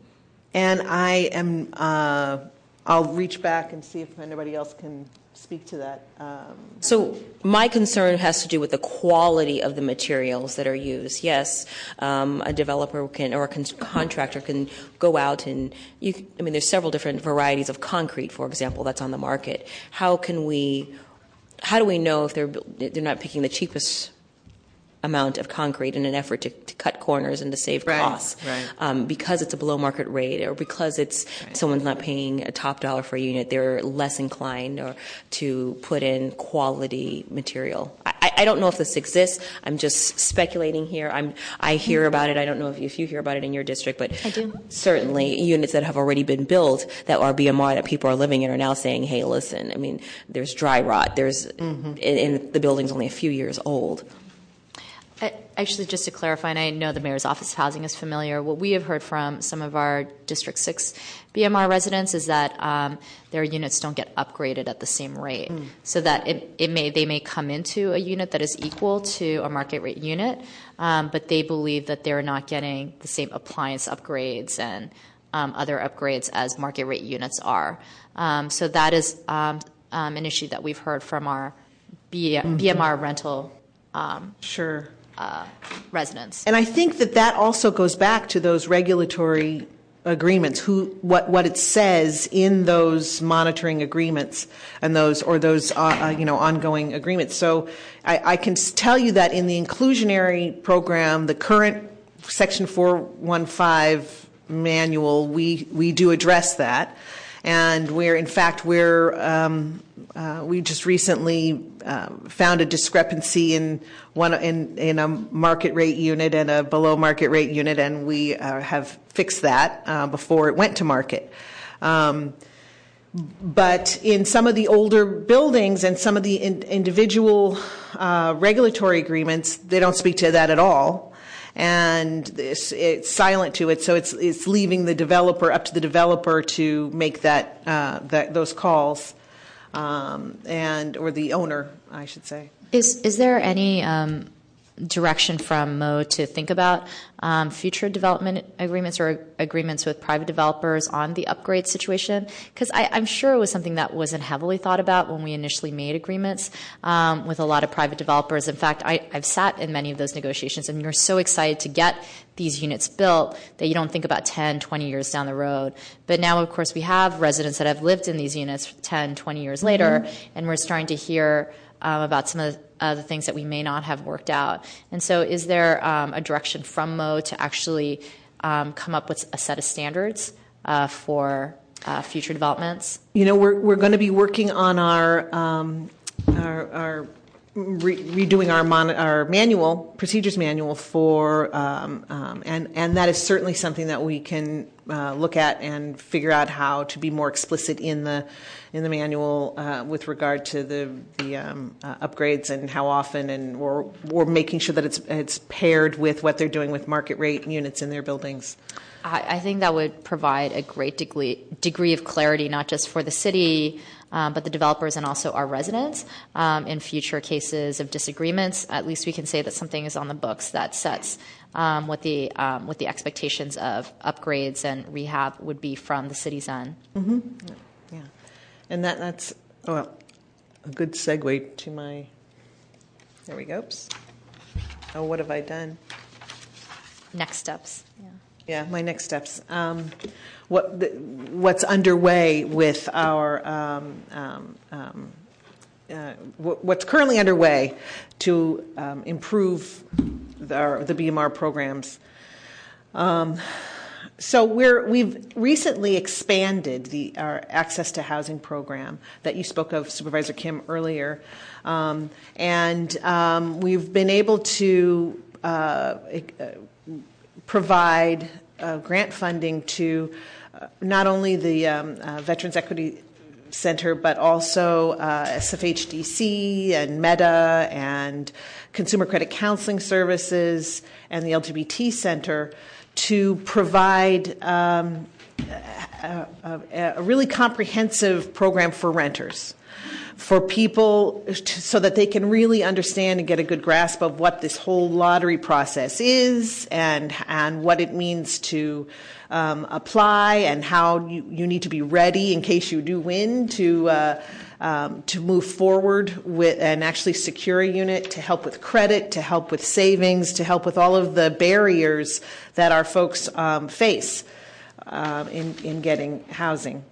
And I am, uh, I'll reach back and see if anybody else can speak to that. Um, So my concern has to do with the quality of the materials that are used. Yes, um, a developer can or a contractor can go out and I mean, there's several different varieties of concrete, for example, that's on the market. How can we? How do we know if they're they're not picking the cheapest amount of concrete in an effort to, to cut corners and to save Right, costs? right. um, because it's a below market rate or because it's someone's not paying a top dollar for a unit, they're less inclined or to put in quality material. I, I- don't know if this exists. I'm just speculating here. I'm, I hear about it. I don't know if you, if you hear about it in your district, but I do. certainly units that have already been built that are BMR that people are living in are now saying, hey, listen, I mean, there's dry rot. There's, and, and the building's only a few years old. Actually, just to clarify, and I know the Mayor's Office of Housing is familiar, what we have heard from some of our District 6 BMR residents is that um, their units don't get upgraded at the same rate. So that it, it may, they may come into a unit that is equal to a market rate unit, um, but they believe that they're not getting the same appliance upgrades and um, other upgrades as market rate units are. Um, so that is um, um, an issue that we've heard from our B, BMR rental Sure. Residents. And I think that that also goes back to those regulatory agreements, what, it says in those monitoring agreements or those, uh, uh, ongoing agreements. So I, can tell you that in the inclusionary program, the current section 415 manual, we, do address that. And we're, in fact, we're, um, uh, we just recently uh, found a discrepancy in one in, in a market rate unit and a below market rate unit, and we uh, have fixed that uh, before it went to market. Um, but in some of the older buildings and some of the individual uh, regulatory agreements, they don't speak to that at all. And it's silent to it, so it's, leaving the developer up to the developer to make uh, those calls, um, and or the owner, I should say. Is is there any um, direction from Mo to think about um, future development agreements or agreements with private developers on the upgrade situation? Because I'm sure it was something that wasn't heavily thought about when we initially made agreements um, with a lot of private developers. In fact, I, I've sat in many of those negotiations, and you're so excited to get these units built that you don't think about 10, 20 years down the road. But now, of course, we have residents that have lived in these units 10, 20 years later, and we're starting to hear um, about some of the, uh, the things that we may not have worked out. And so, is there um, a direction from Mo to actually um, come up with a set of standards uh, for uh, future developments? You know, we're, we're going to be working on our, um, our, our redoing our, our manual, procedures manual for, um, um, and, that is certainly something that we can uh, look at and figure out how to be more explicit in the, in the manual uh, with regard to the, um, uh, upgrades and how often, and or making sure that it's, it's paired with what they're doing with market rate units in their buildings. I, think that would provide a great degree, degree of clarity, not just for the city, but the developers and also our residents. Um, in future cases of disagreements, at least we can say that something is on the books that sets um, what the um, what the expectations of upgrades and rehab would be from the city's end. Yeah, and that, that's, well, a good segue to my There we go. Oops. Oh, what have I done? Next steps. Yeah. Yeah, my next steps. Um, what the, what's underway with our um, um, um, uh, wh- what's currently underway to um, improve the, our, the BMR programs. Um, so we're we've recently expanded the our access to housing program that you spoke of, Supervisor Kim earlier, and we've been able to uh, uh, provide uh, grant funding to uh, not only the um, uh, Veterans Equity Center, but also SFHDC and MEDA and Consumer Credit Counseling Services and the LGBT Center to provide um, a, a, a really comprehensive program for renters for people so that they can really understand and get a good grasp of what this whole lottery process is and and what it means to um, apply and how you, you need to be ready in case you do win to uh, um, to move forward with and actually secure a unit to help with credit, to help with savings, to help with all of the barriers that our folks um, face uh, in in getting housing.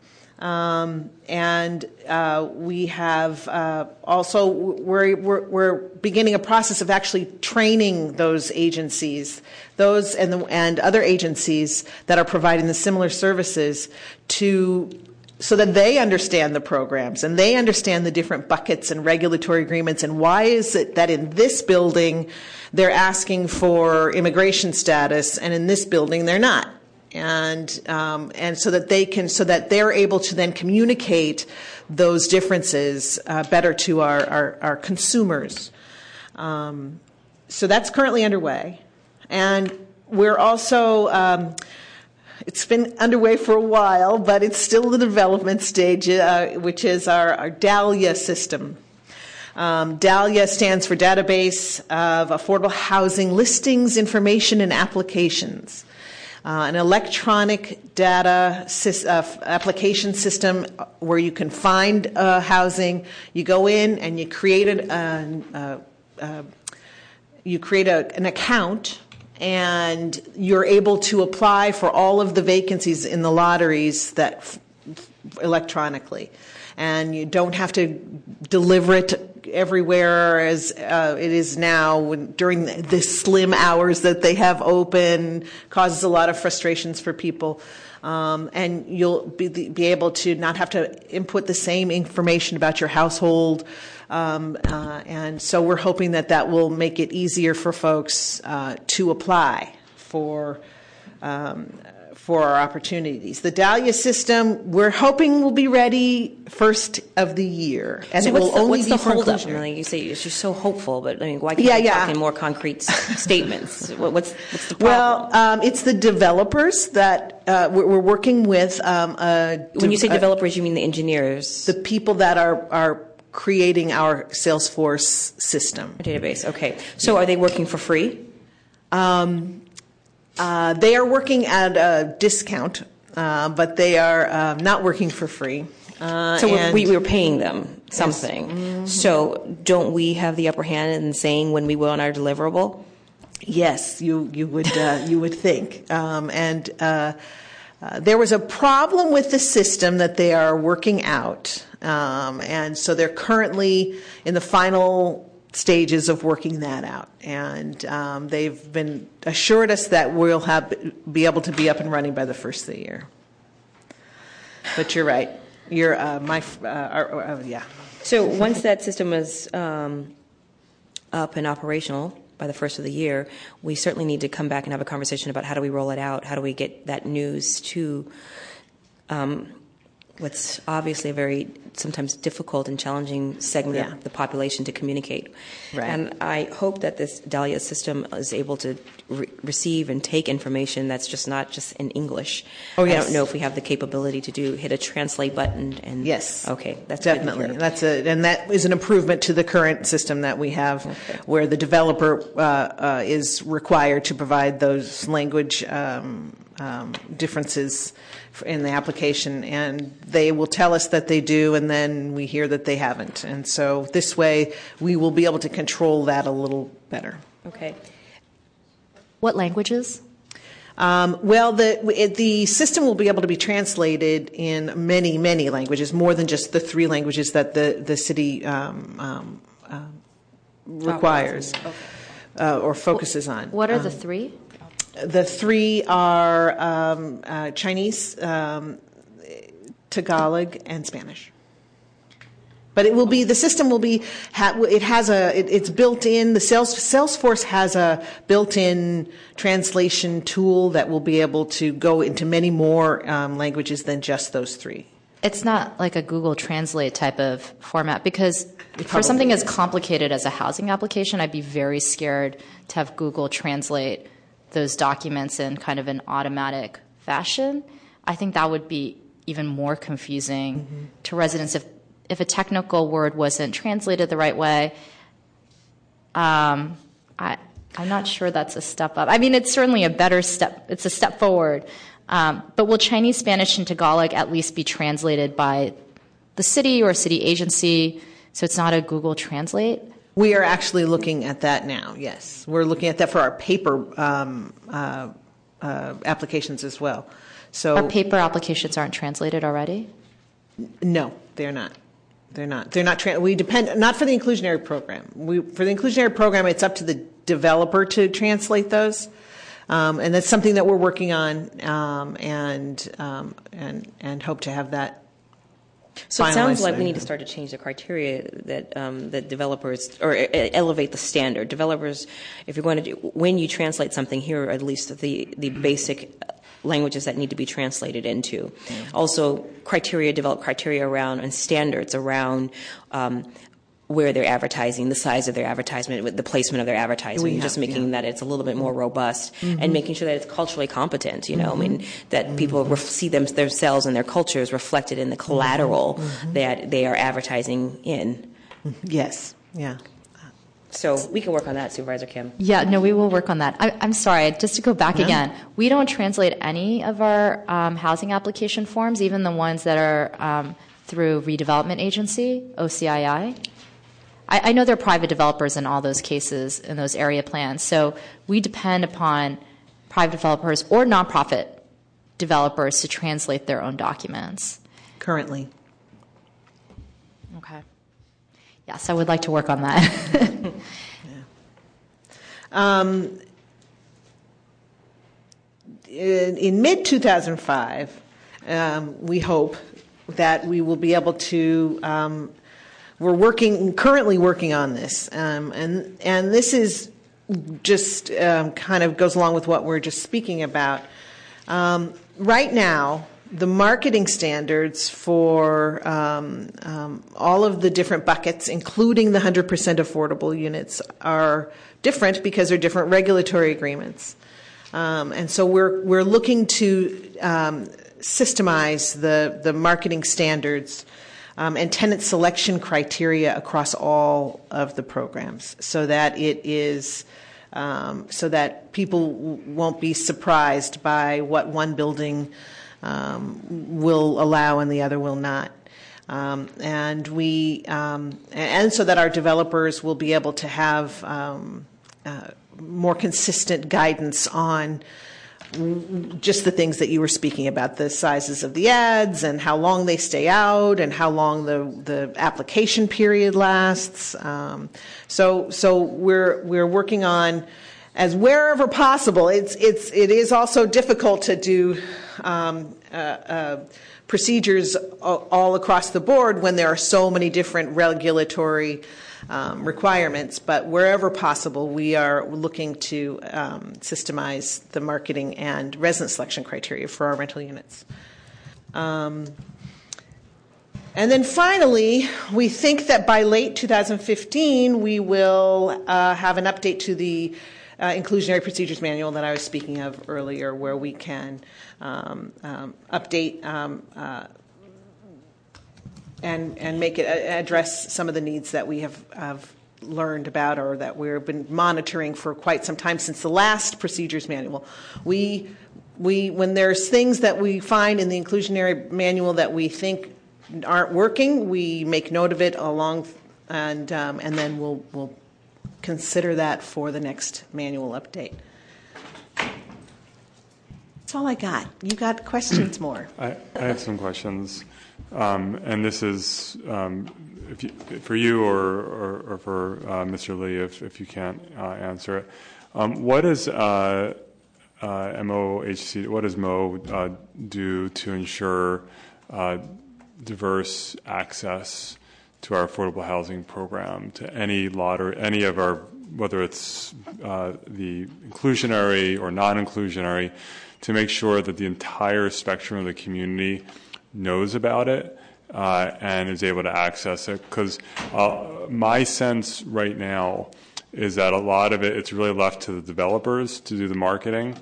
Um, and uh, we have uh, also we're, we're, we're, beginning a process of actually training those agencies, those and the, and other agencies that are providing the similar services to so that they understand the programs and they understand the different buckets and regulatory agreements and why is it that in this building they're asking for immigration status and in this building they're not and um, and so that they can so that they're able to then communicate those differences uh, better to our our, our consumers. Um, so that's currently underway, and we're also. Um, it's been underway for a while, but it's still in the development stage, uh, which is our, our Dahlia system. Um, Dahlia stands for Database of Affordable Housing Listings, Information, and Applications uh, an electronic data uh, application system where you can find uh, housing. You go in and you create an, uh, uh, you create a, an account and you're able to apply for all of the vacancies in the lotteries that f- electronically and you don't have to deliver it everywhere as uh, it is now when, during the, the, slim hours that they have open causes a lot of frustrations for people. Um, and you'll be, be, able to not have to input the same information about your household. Um, uh, and so we're hoping that that will make it easier for folks uh, to apply for um, for our opportunities. The Dahlia system, we're hoping will be ready first of the year, and so it will the, only what's be the for hold up? inclusionary. You say you're so hopeful, but I mean, why can't Yeah, you yeah. talk in more concrete statements? What's what's the problem? Well, um, it's the developers that uh, we're, we're working with. Um, uh, when you say developers, you mean the engineers, the people that are are creating our Salesforce system. database. Okay, so are they working for free? Um, they are working at a discount, uh, but they are uh, not working for free. Uh, So we, we're paying them something. So don't we have the upper hand in saying when we want our deliverable? Yes, you you would uh, you would think, um, and uh, uh, there was a problem with the system that they are working out, um, and so they're currently in the final stages of working that out, and um, they've been assured us that we'll have be able to be up and running by the first of the year. But you're right, you're uh, my uh, uh, yeah. So once that system was um, up and operational by the first of the year, we certainly need to come back and have a conversation about how do we roll it out? How do we get that news to um, what's obviously a very sometimes difficult and challenging segment Yeah. of the population to communicate? Right. And I hope that this Dahlia system is able to re- receive and take information that's just not just in English. Oh, I don't know if we have the capability to do hit a translate button and Yes. Okay, that's definitely. That's a, and that is an improvement to the current system that we have, where the developer uh, uh, is required to provide those language um, um, differences in the application, and they will tell us that they do, and then we hear that they haven't. And so this way, we will be able to control that a little better. Okay. What languages? Um, well, the it, the system will be able to be translated in many, many languages, more than just the three languages that the the city um, um, um requires uh, or focuses on. What are the three? The three are um, uh, Chinese, um, Tagalog, and Spanish. But it will be the system will be it has a it, it's built in the Sales, Salesforce has a built-in translation tool that will be able to go into many more um, languages than just those three. It's not like a Google Translate type of format because for something is. as complicated as a housing application, I'd be very scared to have Google Translate those documents in kind of an automatic fashion, I think that would be even more confusing mm-hmm. to residents if if a technical word wasn't translated the right way. Um, I I'm not sure that's a step up. I mean, it's certainly a better step. It's a step forward. Um, but will Chinese, Spanish, and Tagalog at least be translated by the city or city agency? So it's not a Google Translate. We are actually looking at that now, yes. We're looking at that for our paper um, uh, uh, applications as well. So Our paper applications aren't translated already? No, they're not. They're not. They're not. We depend not for the inclusionary program. We, for the inclusionary program, it's up to the developer to translate those, um, and that's something that we're working on, um, and um, and and hope to have that so it sounds like we need to start to change the criteria that um, that developers or elevate the standard. Developers, if you're going to do when you translate something, here at least the the basic languages that need to be translated into. Also, criteria develop criteria around and standards around um, where they're advertising, the size of their advertisement, the placement of their advertising, have, just making yeah. that it's a little bit more robust mm-hmm. and making sure that it's culturally competent. You know, mm-hmm. I mean that mm-hmm. people ref- see them themselves and their cultures reflected in the collateral mm-hmm. that they are advertising in. Yes. Yeah. So we can work on that, Supervisor Kim. Yeah, no, we will work on that. I, am sorry, just to go back yeah. again, we don't translate any of our um, housing application forms, even the ones that are um, through redevelopment agency, OCII. I, I know there are private developers in all those cases in those area plans. So we depend upon private developers or nonprofit developers to translate their own documents. Currently. Okay. Yes, I would like to work on that. yeah. um, in, in mid 2005, um, we hope that we will be able to um, we're working currently working on this, um, and and this is just um, kind of goes along with what we're just speaking about. Um, right now, the marketing standards for um, um, all of the different buckets, including the 100% affordable units, are different because they're different regulatory agreements. Um, and so we're we're looking to systemize the the marketing standards um, and tenant selection criteria across all of the programs so that it is um, so that people won't be surprised by what one building um, will allow and the other will not. Um, and we um, and so that our developers will be able to have um, uh, more consistent guidance on just the things that you were speaking about the sizes of the ads and how long they stay out and how long the, the application period lasts. Um, so, so we're, we're working on as wherever possible. It's, it's, it is also difficult to do um, uh, uh, procedures all across the board when there are so many different regulatory um, requirements, but wherever possible, we are looking to um, systemize the marketing and resident selection criteria for our rental units. Um, and then finally, we think that by late 2015, we will uh, have an update to the uh, inclusionary procedures manual that I was speaking of earlier, where we can um, um, update um, uh, and, and make it address some of the needs that we have, have learned about or that we've been monitoring for quite some time since the last procedures manual. We we, when there's things that we find in the inclusionary manual that we think aren't working, we make note of it along, and, um, and then we'll, we'll consider that for the next manual update. That's all I got. You got questions more? I, I have some questions, um, and this is um, you, for you or, or, or for uh, Mr. Lee, if, if you can't uh, answer it. Um, what does uh, uh MOHC, what does Mo uh, do to ensure uh, diverse access to our affordable housing program to any lot or any of our, whether it's the inclusionary or non-inclusionary? To make sure that the entire spectrum of the community knows about it uh, and is able to access it. Because uh, my sense right now is that a lot of it, it's really left to the developers to do the marketing.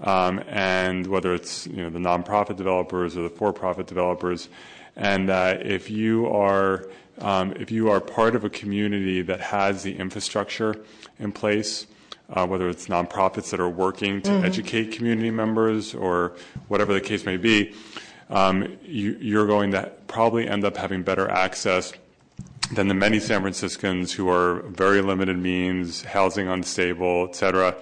Um, and whether it's you know the nonprofit developers or the for-profit developers, and uh, if you are um, if you are part of a community that has the infrastructure in place, uh, whether it's nonprofits that are working to mm-hmm. educate community members or whatever the case may be, um, you, you're going to probably end up having better access than the many San Franciscans who are very limited means, housing unstable, et cetera,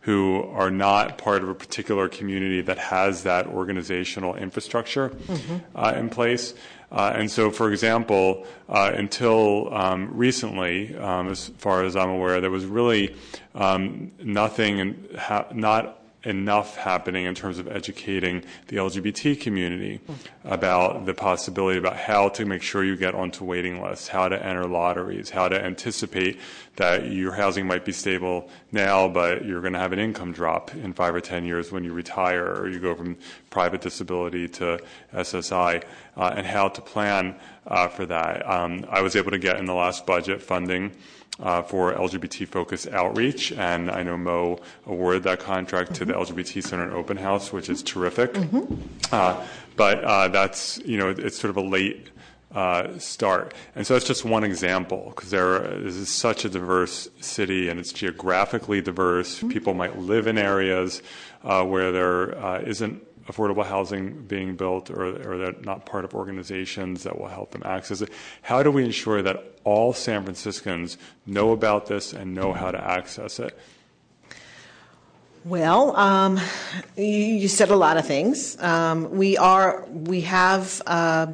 who are not part of a particular community that has that organizational infrastructure mm-hmm. uh, in place. Uh, and so, for example, uh, until um, recently, um, as far as I'm aware, there was really um, nothing, not enough happening in terms of educating the LGBT community about the possibility about how to make sure you get onto waiting lists, how to enter lotteries, how to anticipate that your housing might be stable now, but you're going to have an income drop in five or ten years when you retire or you go from private disability to SSI, uh, and how to plan uh, for that. Um, I was able to get in the last budget funding uh, for LGBT-focused outreach, and I know Mo awarded that contract to the mm-hmm. LGBT Center and Open House, which is terrific. Mm-hmm. Uh, but uh, that's you know it's sort of a late uh, start, and so that's just one example because there this is such a diverse city and it's geographically diverse. Mm-hmm. People might live in areas uh, where there uh, isn't affordable housing being built or, or they're not part of organizations that will help them access it. How do we ensure that all San Franciscans know about this and know how to access it? Well, um, you, you, said a lot of things. Um, we are, we have, uh,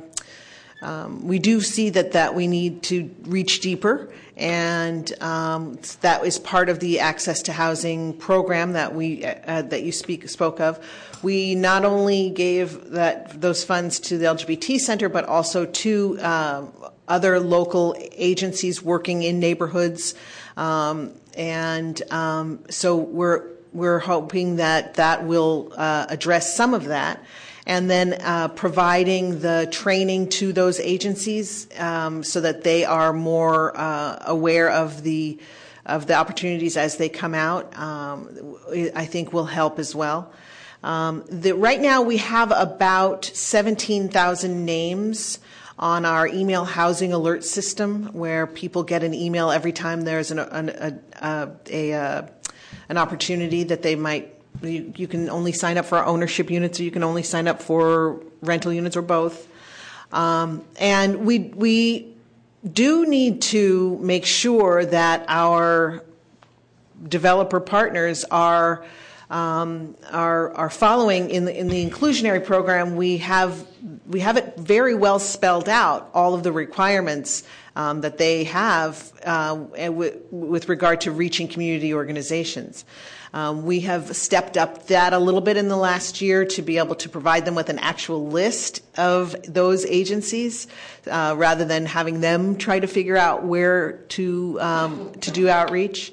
um, we do see that that we need to reach deeper, and um, that is part of the access to housing program that we uh, that you speak spoke of. We not only gave that those funds to the LGBT Center, but also to uh, other local agencies working in neighborhoods, um, and um, so we're we're hoping that that will uh, address some of that. And then uh, providing the training to those agencies um, so that they are more uh, aware of the of the opportunities as they come out, um, I think will help as well. Um, the, right now, we have about 17,000 names on our email housing alert system, where people get an email every time there's an, an, a, a, a, an opportunity that they might. You, you, can only sign up for ownership units, or you can only sign up for rental units, or both. Um, and we we do need to make sure that our developer partners are um, are, are following in the, in the inclusionary program, we have, we have it very well spelled out, all of the requirements um, that they have uh, with, with regard to reaching community organizations. Um, we have stepped up that a little bit in the last year to be able to provide them with an actual list of those agencies uh, rather than having them try to figure out where to, um, to do outreach.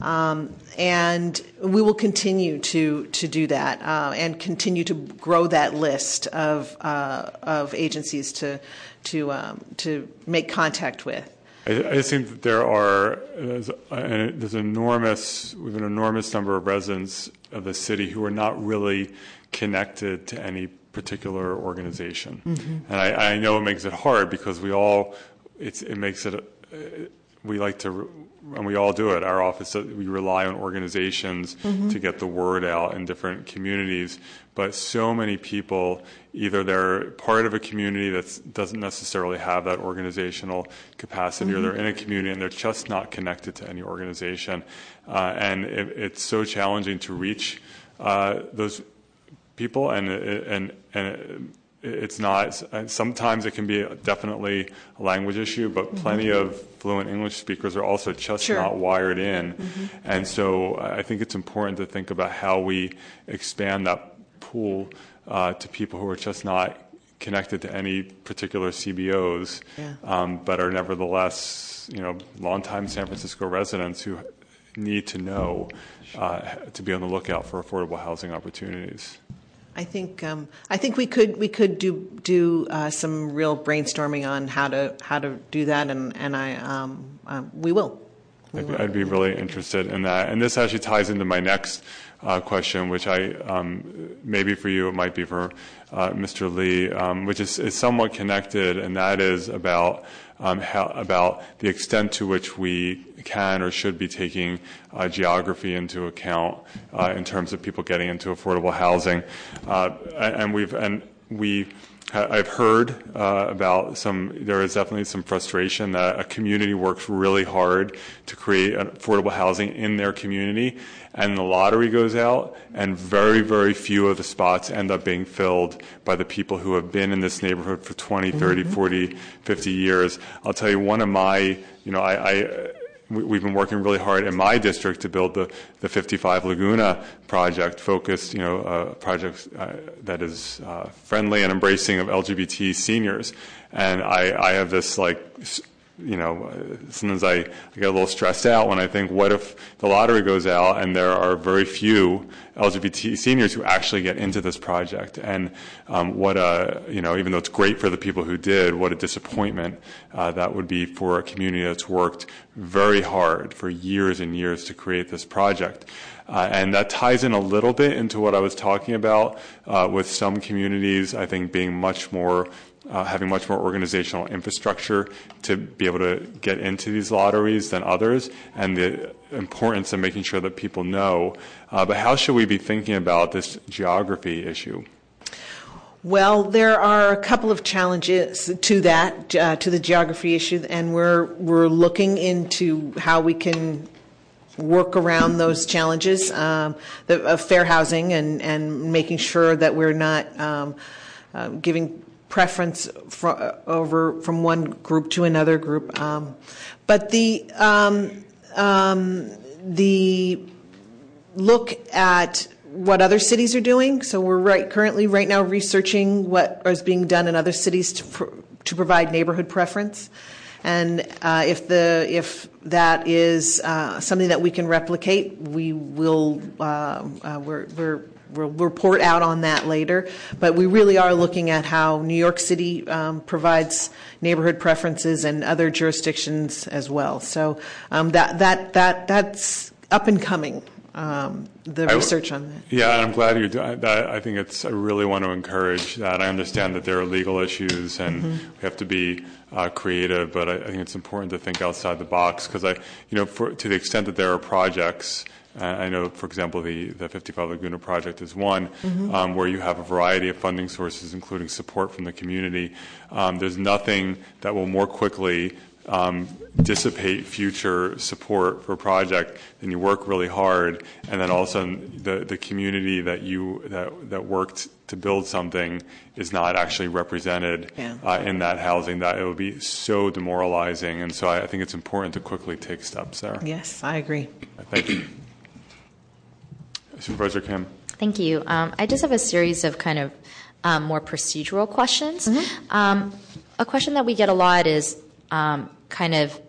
Um, and we will continue to to do that uh, and continue to grow that list of uh, of agencies to to um, to make contact with. I, I think that there are there's, there's enormous we have an enormous number of residents of the city who are not really connected to any particular organization, mm-hmm. and I, I, know it makes it hard because we all it makes it we like to, and we all do it. Our office, we rely on organizations to get the word out in different communities. But so many people, either they're part of a community that doesn't necessarily have that organizational capacity, or they're in a community and they're just not connected to any organization, uh, and it, it's so challenging to reach uh, those people, and and and it's not. Sometimes it can be definitely a language issue, but plenty of fluent English speakers are also just Sure. not wired in, and so I think it's important to think about how we expand that pool uh, to people who are just not connected to any particular CBOs, Yeah. um, but are nevertheless, you know, longtime San Francisco residents who need to know uh, to be on the lookout for affordable housing opportunities. I think um, I think we could we could do do uh, some real brainstorming on how to how to do that, and and I um, um, we will. I'd be, I'd be really interested in that. And this actually ties into my next uh, question, which I um, maybe for you it might be for uh, Mr. Lee, um, which is, somewhat connected, and that is about um, about the extent to which we can or should be taking uh, geography into account uh, in terms of people getting into affordable housing. Uh, and we've and we I've heard uh, about some, there is definitely some frustration that a community works really hard to create affordable housing in their community, and the lottery goes out, and very, very few of the spots end up being filled by the people who have been in this neighborhood for 20, 30, 40, 50 years. I'll tell you, one of my, you know, I, I we- we've been working really hard in my district to build the, the 55 Laguna project, focused, you know, a project uh, that is uh, friendly and embracing of LGBT seniors. And I, I have this like, you know, sometimes I, I get a little stressed out when I think, what if the lottery goes out and there are very few LGBT seniors who actually get into this project? And um, what a, you know, even though it's great for the people who did, what a disappointment uh, that would be for a community that's worked very hard for years and years to create this project. Uh, and that ties in a little bit into what I was talking about uh, with some communities, I think, being much more uh, having much more organizational infrastructure to be able to get into these lotteries than others, and the importance of making sure that people know. Uh, but how should we be thinking about this geography issue? Well, there are a couple of challenges to that, uh, to the geography issue, and we're we're looking into how we can work around those challenges um, the, of fair housing and and making sure that we're not um, uh, giving preference uh, over from one group to another group. Um, but the um, um, the look at what other cities are doing. So we're right currently right now researching what is being done in other cities to, to provide neighborhood preference. And uh, if the if that is uh, something that we can replicate, we will uh, uh, we're, we're we'll report out on that later. But we really are looking at how New York City um, provides neighborhood preferences and other jurisdictions as well. So um, that that that that's up and coming. Um, the research on that. Yeah, I'm glad you're doing that. I think it's, I really want to encourage that. I understand that there are legal issues and we have to be uh, creative, but I, I think it's important to think outside the box because I, you know, for, to the extent that there are projects, uh, I know, for example, the, the 55 Laguna project is one um, where you have a variety of funding sources, including support from the community. Um, there's nothing that will more quickly dissipate future support for a project, then you work really hard, and then all of a sudden the, the community that you that, that worked to build something is not actually represented Yeah. uh, in that housing. That it would be so demoralizing, and so I, I think it's important to quickly take steps there. Yes, I agree. Thank you, Supervisor Kim. Thank you. Um, I just have a series of kind of um, more procedural questions. Um, a question that we get a lot is um, kind of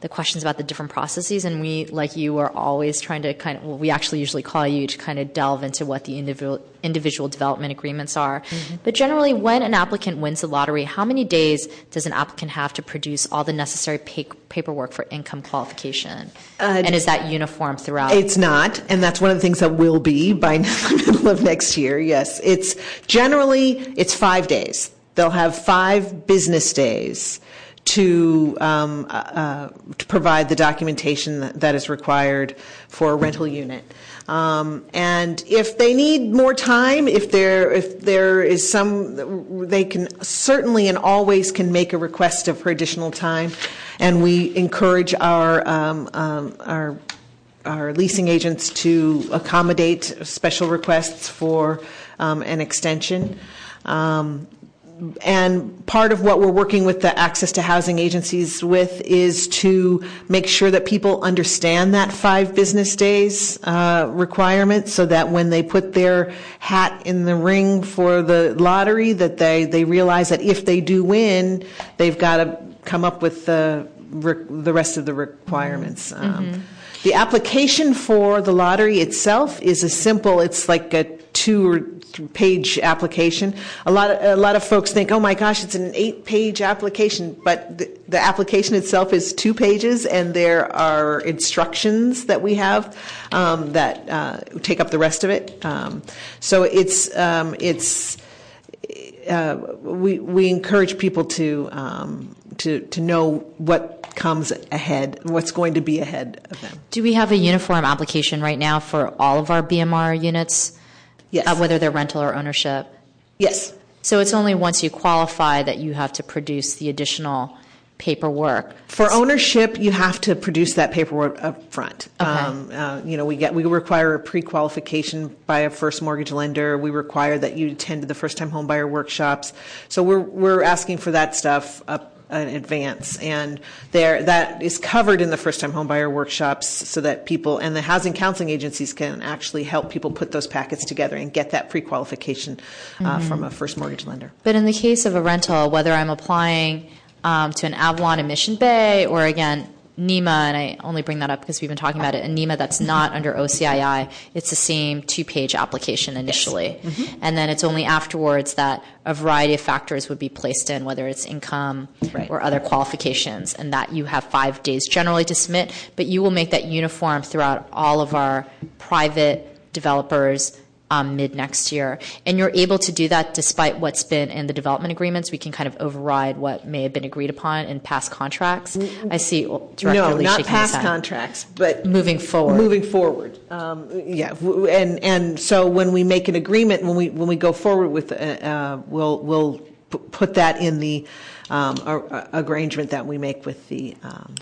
the questions about the different processes, and we, like you, are always trying to kind of, well, we actually usually call you to kind of delve into what the individual, individual development agreements are. But generally, when an applicant wins the lottery, how many days does an applicant have to produce all the necessary pa- paperwork for income qualification? and is that uniform throughout? It's not, and that's one of the things that will be by the middle of next year. Yes, it's generally it's five days. They'll have five business days to, um, uh, uh, to provide the documentation that, is required for a rental unit. Um, and if they need more time, if there if there is some, they can certainly and always can make a request for additional time, and we encourage our um, our our leasing agents to accommodate special requests for an extension. And part of what we're working with the access to housing agencies with is to make sure that people understand that five business days uh, requirement so that when they put their hat in the ring for the lottery that they, they realize that if they do win they've got to come up with the, the rest of the requirements. Um, the application for the lottery itself is a simple it's like a two or page application. A lot of, a lot of folks think, oh my gosh, it's an eight page application, but the, the application itself is two pages, and there are instructions that we have um, that uh, take up the rest of it. Um, so it's um, it's uh, we we encourage people to um, to to know what comes ahead, what's going to be ahead of them. Do we have a uniform application right now for all of our BMR units? Yes. Uh, whether they're rental or ownership? Yes. So it's only once you qualify that you have to produce the additional paperwork. For ownership, you have to produce that paperwork up front. Okay. Um, uh, you know, we get we require a pre-qualification by a first mortgage lender. We require that you attend the first-time homebuyer workshops. So we're we're asking for that stuff up in advance, and there that is covered in the first-time homebuyer workshops, so that people and the housing counseling agencies can actually help people put those packets together and get that pre-qualification uh, Mhm. from a first mortgage lender. But in the case of a rental, whether I'm applying um, to an Avalon in Mission Bay or again NEMA, and I only bring that up because we've been talking about it, a NEMA that's not under OCII, it's the same two page application initially. Mhm. And then it's only afterwards that a variety of factors would be placed in, whether it's income or other qualifications, and that you have five days generally to submit, but you will make that uniform throughout all of our private developers um, mid next year. And you're able to do that despite what's been in the development agreements. We can kind of override what may have been agreed upon in past contracts. I see Director no, Lee not shaking his past head. contracts, but moving forward. Moving forward, um, yeah, w- and and so when we make an agreement, when we when we go forward with, uh, uh, we'll we'll p- put that in the um, ar- ar- arrangement that we make with the um,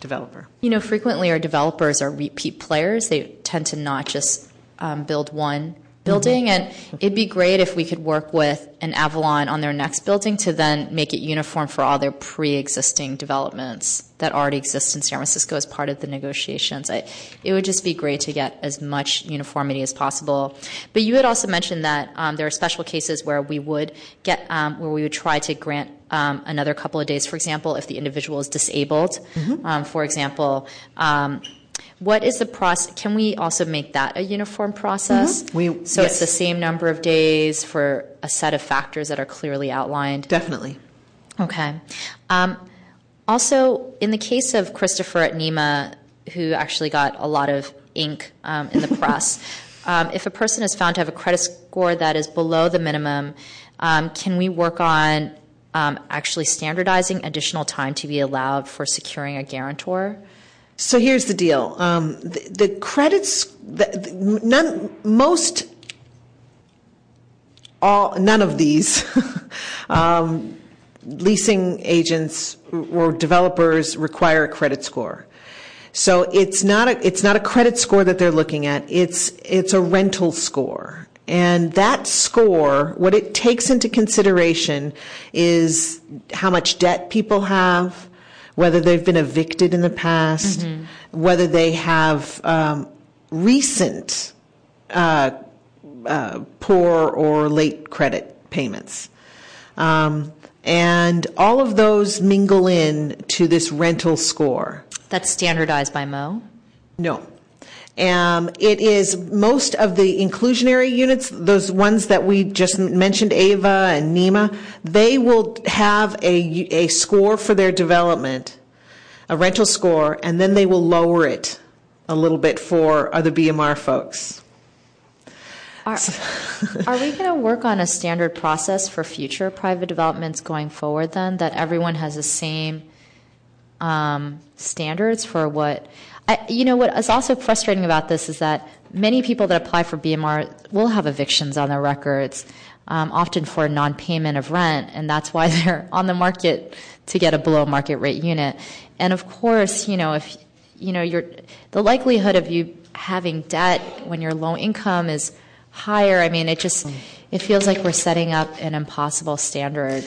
developer. You know, frequently our developers are repeat players. They tend to not just um, build one building, and it'd be great if we could work with an Avalon on their next building to then make it uniform for all their pre-existing developments that already exist in San Francisco as part of the negotiations. I, it would just be great to get as much uniformity as possible. But you had also mentioned that um, there are special cases where we would get um, where we would try to grant um, another couple of days. For example, if the individual is disabled, Mhm. um, for example. What is the process? Can we also make that a uniform process? Mhm. We- so it's the same number of days for a set of factors that are clearly outlined. Definitely. Okay. Um, also, in the case of Christopher at NEMA, who actually got a lot of ink um, in the press, um, if a person is found to have a credit score that is below the minimum, um, can we work on um, actually standardizing additional time to be allowed for securing a guarantor? So here's the deal: um, the, the credits, the, the, none, most, all, none of these um, leasing agents or developers require a credit score. So it's not a it's not a credit score that they're looking at. It's it's a rental score. And that score, what it takes into consideration is how much debt people have, whether they've been evicted in the past, Mhm. whether they have um, recent uh, uh, poor or late credit payments. Um, and all of those mingle in to this rental score. That's standardized by Mo? No. Um, it is most of the inclusionary units, those ones that we just mentioned, Ava and NEMA, they will have a, a score for their development, a rental score, and then they will lower it a little bit for other BMR folks. Are, are we going to work on a standard process for future private developments going forward then, that everyone has the same um, standards for what. You know what is also frustrating about this is that many people that apply for BMR will have evictions on their records, um, often for non-payment of rent, and that's why they're on the market to get a below market rate unit. And of course, you know if you know you're the likelihood of you having debt when your low income is higher. I mean, it just it feels like we're setting up an impossible standard.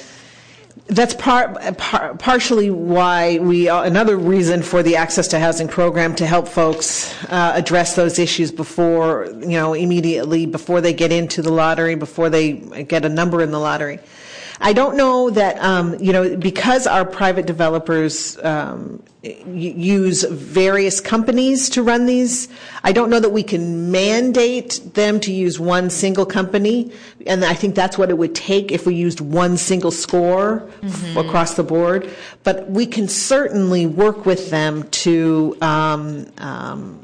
That's par- par- partially why we, another reason for the Access to Housing program to help folks uh, address those issues before, you know, immediately before they get into the lottery, before they get a number in the lottery. I don't know that, um, you know, because our private developers um, use various companies to run these, I don't know that we can mandate them to use one single company. And I think that's what it would take if we used one single score mm-hmm. across the board. But we can certainly work with them to um, um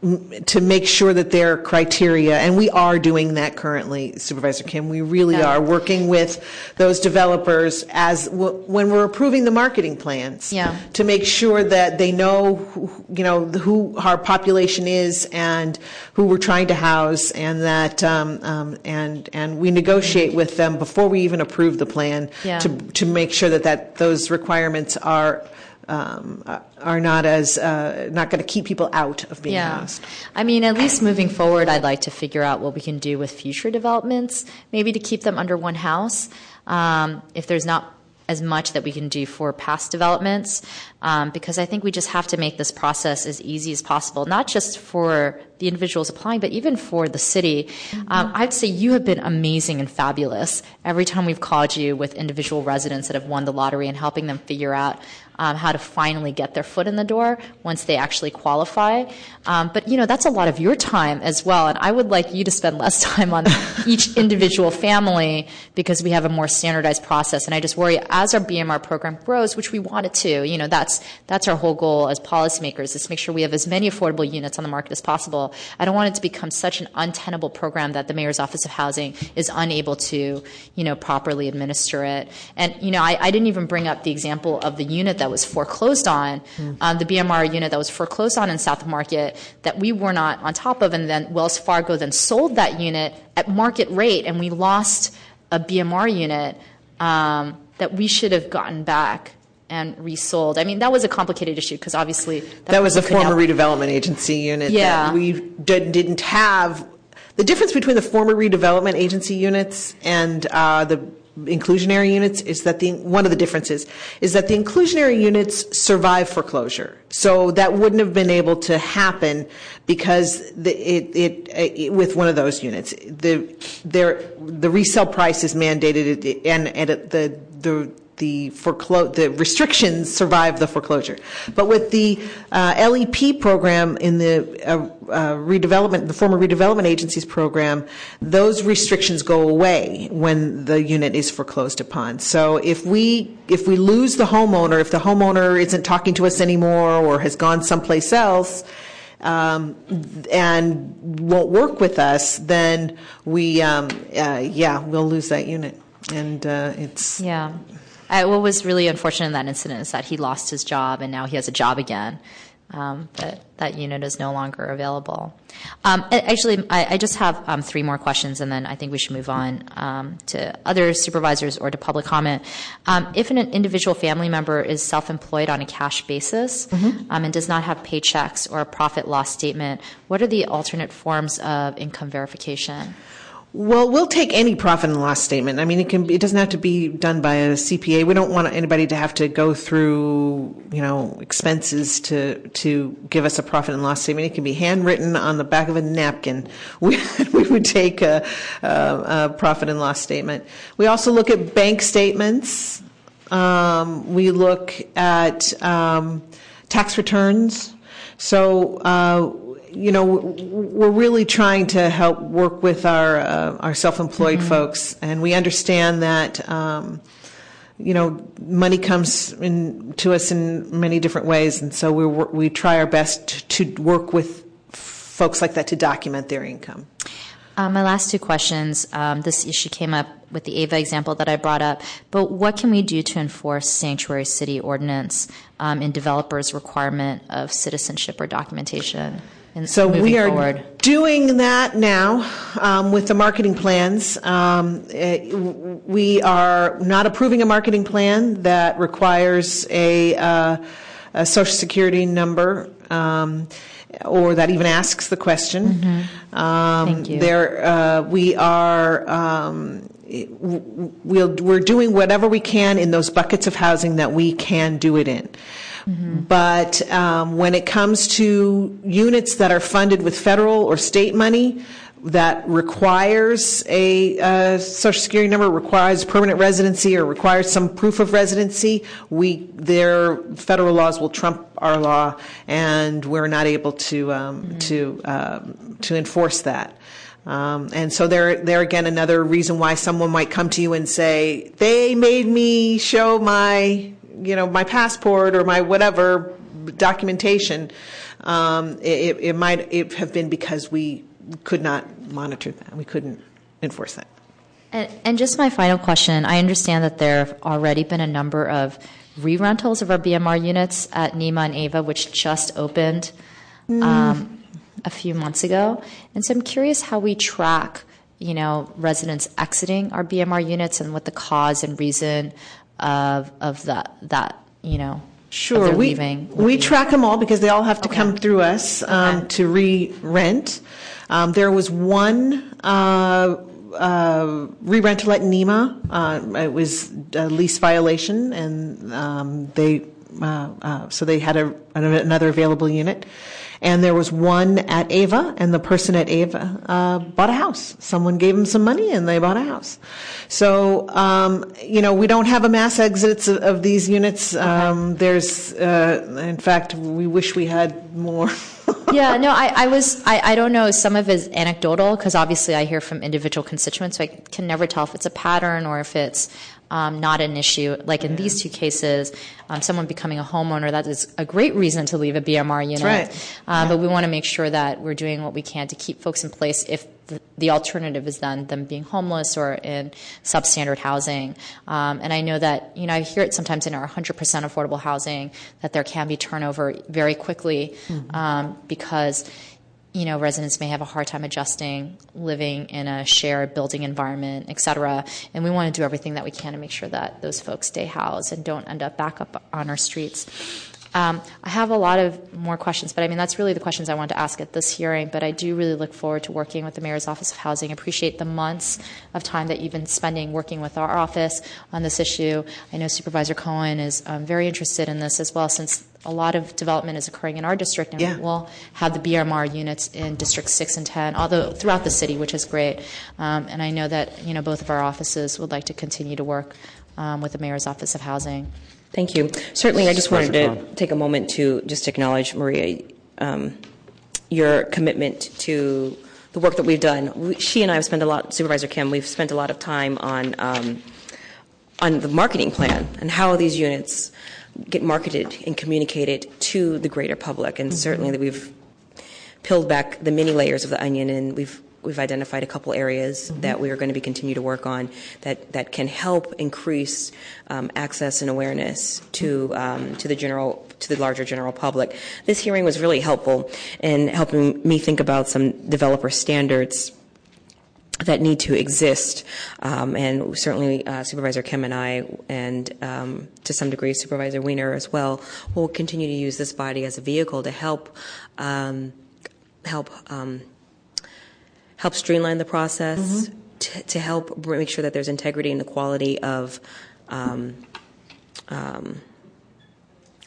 to make sure that their criteria, and we are doing that currently, Supervisor Kim. We really are working with those developers as when we're approving the marketing plans yeah. to make sure that they know, who, you know, who our population is and who we're trying to house, and that um, um, and and we negotiate with them before we even approve the plan yeah. to to make sure that that those requirements are um, are not as uh, not going to keep people out of being yeah. housed. I mean, at least moving forward, I'd like to figure out what we can do with future developments, maybe to keep them under one house. Um, if there's not as much that we can do for past developments, um, because I think we just have to make this process as easy as possible, not just for the individuals applying, but even for the city. Mm-hmm. Um, I'd say you have been amazing and fabulous every time we've called you with individual residents that have won the lottery and helping them figure out um, how to finally get their foot in the door once they actually qualify. Um, but you know that's a lot of your time as well, and I would like you to spend less time on each individual family because we have a more standardized process. And I just worry as our BMR program grows, which we want it to. You know that's that's our whole goal as policymakers is to make sure we have as many affordable units on the market as possible. I don't want it to become such an untenable program that the mayor's office of housing is unable to you know properly administer it. And you know I, I didn't even bring up the example of the unit that that was foreclosed on, mm. um, the BMR unit that was foreclosed on in South Market that we were not on top of, and then Wells Fargo then sold that unit at market rate, and we lost a BMR unit um, that we should have gotten back and resold. I mean, that was a complicated issue because obviously that, that was a former redevelopment agency unit yeah. that we did, didn't have. The difference between the former redevelopment agency units and uh, the inclusionary units is that the one of the differences is that the inclusionary units survive foreclosure. So that wouldn't have been able to happen because the, it, it, it, with one of those units the the resale price is mandated and and the the the foreclo- the restrictions survive the foreclosure. But with the uh, LEP program in the uh, uh, redevelopment, the former redevelopment agencies program, those restrictions go away when the unit is foreclosed upon. So if we if we lose the homeowner, if the homeowner isn't talking to us anymore or has gone someplace else. Um, and won't work with us, then we, um, uh, yeah, we'll lose that unit. And uh, it's yeah. Uh, what was really unfortunate in that incident is that he lost his job and now he has a job again. Um, but that unit is no longer available. Um, actually, I, I, just have um, three more questions, and then I think we should move on um, to other supervisors or to public comment. Um, if an individual family member is self-employed on a cash basis mm-hmm. Um, and does not have paychecks or a profit loss statement, what are the alternate forms of income verification? Well, we'll take any profit and loss statement. I mean, it can. It doesn't have to be done by a CPA. We don't want anybody to have to go through, you know, expenses to to give us a profit and loss statement. It can be handwritten on the back of a napkin. We, we would take a, a, a, profit and loss statement. We also look at bank statements. Um, we look at um, tax returns. So. Uh, you know, we're really trying to help work with our uh, our self-employed mm-hmm. folks, and we understand that. Um, you know, money comes in to us in many different ways, and so we we try our best to work with folks like that to document their income. Um, my last two questions. Um, this issue came up with the Ava example that I brought up. But what can we do to enforce sanctuary city ordinance um, in developers' requirement of citizenship or documentation? And So we are forward? doing that now um, with the marketing plans. Um, w- We are not approving a marketing plan that requires a, uh, a social security number um, or that even asks the question. Um, Thank you. There, uh, we are. Um, it- w- w- we'll, we're doing whatever we can in those buckets of housing that we can do it in. But um, when it comes to units that are funded with federal or state money, that requires a uh, social security number, requires permanent residency, or requires some proof of residency, we their federal laws will trump our law, and we're not able to um, to um, to enforce that. Um, and so there, there again, another reason why someone might come to you and say, they made me show my, you know, my passport or my whatever documentation. Um, it, it might it have been because we could not monitor that. We couldn't enforce that. And, and just my final question I understand that there have already been a number of re rentals of our BMR units at NEMA and Ava, which just opened um, a few months ago. And so I'm curious how we track. You know, residents exiting our BMR units and what the cause and reason of of that that you know Sure, we leaving. we track them all because they all have to Okay. come through us um, Okay. to re-rent. Um, there was one uh, uh, re-rental at NEMA. Uh, it was a lease violation, and um, they uh, uh, so they had a, another available unit. And there was one at Ava, and the person at Ava uh, bought a house. Someone gave them some money, and they bought a house. So, um, you know, we don't have a mass exits of, of these units. Um, there's, uh, in fact, we wish we had more. yeah, no, I, I was, I, I don't know, some of it is anecdotal because obviously I hear from individual constituents, so I can never tell if it's a pattern or if it's um, not an issue. Like in these two cases, um, someone becoming a homeowner, that is a great reason to leave a BMR unit. right. Um, But we want to make sure that we're doing what we can to keep folks in place if the, the alternative is then them being homeless or in substandard housing. Um, and I know that, you know, I hear it sometimes in our 100% affordable housing that there can be turnover very quickly um, because you know, residents may have a hard time adjusting living in a shared building environment, et cetera. And we want to do everything that we can to make sure that those folks stay housed and don't end up back up on our streets. Um, I have a lot of more questions, but I mean, that's really the questions I wanted to ask at this hearing. But I do really look forward to working with the Mayor's Office of Housing. Appreciate the months of time that you've been spending working with our office on this issue. I know Supervisor Cohen is um, very interested in this as well, since a lot of development is occurring in our district, and Yeah. we'll have the BMR units in District 6 and 10, although throughout the city, which is great. Um, and I know that you know both of our offices would like to continue to work um, with the Mayor's Office of Housing. Thank you. Certainly, I just wanted to take a moment to just acknowledge, Maria, um, your commitment to the work that we've done. We, she and I have spent a lot, Supervisor Kim, we've spent a lot of time on, um, on the marketing plan and how these units get marketed and communicated to the greater public. And certainly that we've peeled back the many layers of the onion and we've we've identified a couple areas that we are going to be continue to work on that that can help increase um, access and awareness to um, to the general to the larger general public. This hearing was really helpful in helping me think about some developer standards that need to exist. Um, and certainly uh, Supervisor Kim and I, and um, to some degree Supervisor Wiener as well, will continue to use this body as a vehicle to help um, help um, help streamline the process, to, to help make sure that there's integrity and the quality of um, um,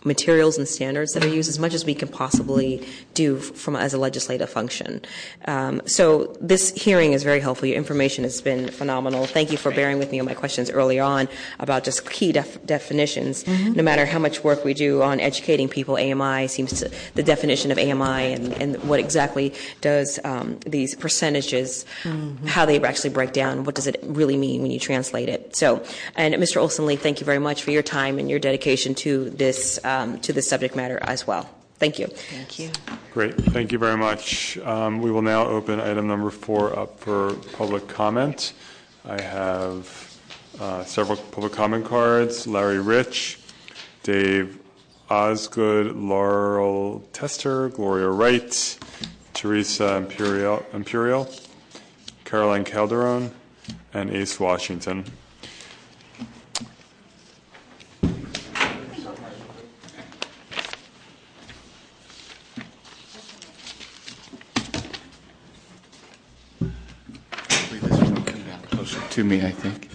materials and standards that are used as much as we can possibly do from as a legislative function. Um, so this hearing is very helpful. Your information has been phenomenal. Thank you for bearing with me on my questions early on about just key def- definitions. No matter how much work we do on educating people, AMI seems to the definition of AMI and, and what exactly does um, these percentages, how they actually break down. What does it really mean when you translate it? So, and Mr. Olson Lee, thank you very much for your time and your dedication to this um, to this subject matter as well. Thank you. Thank you. Great, thank you very much. Um, We will now open item number four up for public comment. I have uh, several public comment cards. Larry Rich, Dave Osgood, Laurel Tester, Gloria Wright, Teresa Imperial, Imperial Caroline Calderon, and Ace Washington. To me, I think.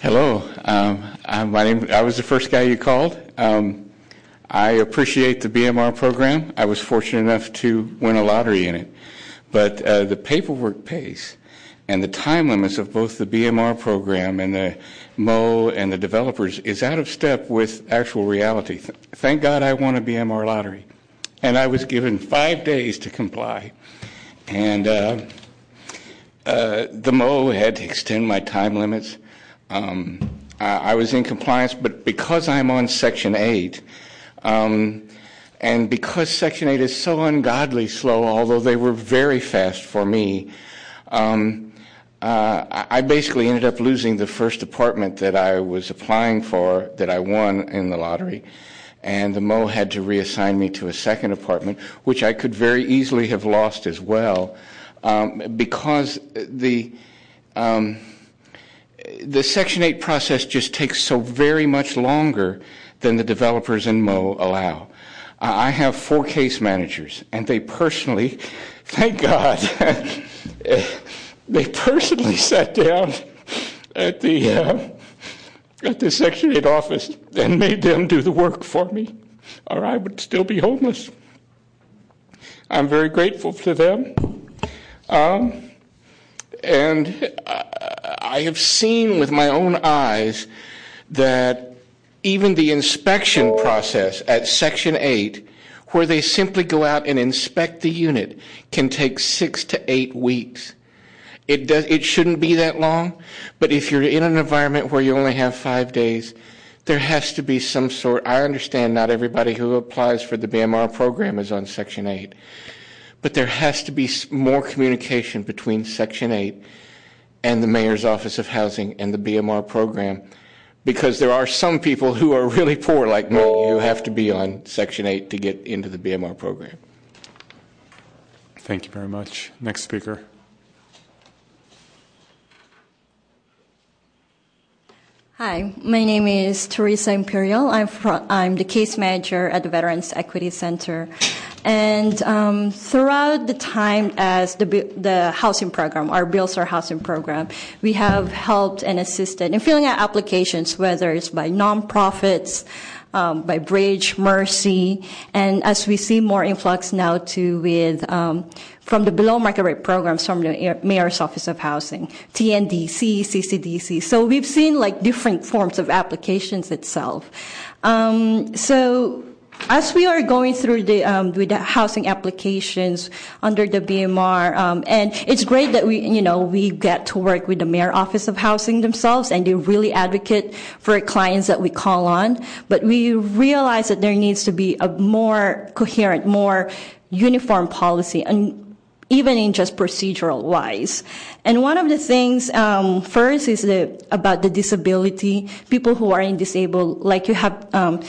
Hello, um, my name. I was the first guy you called. Um, I appreciate the BMR program. I was fortunate enough to win a lottery in it, but uh, the paperwork pace and the time limits of both the BMR program and the Mo and the developers is out of step with actual reality. Th- thank God I won a BMR lottery, and I was given five days to comply, and. Uh, uh, the Mo had to extend my time limits. Um, I, was in compliance, but because I'm on Section 8, um, and because Section 8 is so ungodly slow, although they were very fast for me, um, uh, I basically ended up losing the first apartment that I was applying for that I won in the lottery. And the Mo had to reassign me to a second apartment, which I could very easily have lost as well because the um, the Section 8 process just takes so very much longer than the developers in Mo allow. I have four case managers, and they personally, thank God, they personally sat down at the uh, at the Section 8 office and made them do the work for me, or I would still be homeless. I'm very grateful to them. Um, and I have seen with my own eyes that even the inspection process at Section 8, where they simply go out and inspect the unit, can take six to eight weeks. It, shouldn't be that long, but if you're in an environment where you only have five days, there has to be some sort. I understand not everybody who applies for the BMR program is on Section 8, but there has to be more communication between Section 8 and the Mayor's Office of Housing and the BMR program because there are some people who are really poor like me who have to be on Section 8 to get into the BMR program. Thank you very much. Next speaker. Hi, my name is Teresa Imperial. I'm, from, I'm the case manager at the Veterans Equity Center. And um, throughout the time as the, the housing program, our Bills Our Housing program, we have helped and assisted in filling out applications, whether it's by nonprofits, um, by Bridge, Mercy, and as we see more influx now too with um, from the below market rate programs from the Mayor's Office of Housing, TNDC, CCDC. So we've seen like different forms of applications itself. Um, so as we are going through the um, with the housing applications under the BMR, um, and it's great that we you know we get to work with the mayor office of housing themselves, and they really advocate for clients that we call on. But we realize that there needs to be a more coherent, more uniform policy, and even in just procedural wise. And one of the things, um, first is the, about the disability, people who are in disabled, like you have, um,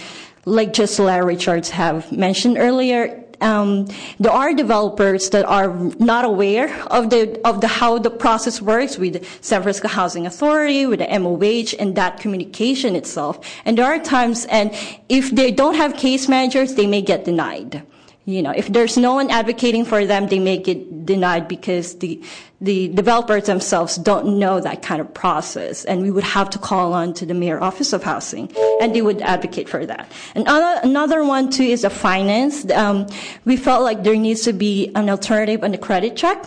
like just Larry Richards have mentioned earlier, um, there are developers that are not aware of the of the how the process works with San Francisco Housing Authority, with the MOH, and that communication itself. And there are times, and if they don't have case managers, they may get denied you know, if there's no one advocating for them, they may get denied because the, the developers themselves don't know that kind of process. And we would have to call on to the Mayor Office of Housing, and they would advocate for that. And another one, too, is the finance. Um, we felt like there needs to be an alternative on the credit check.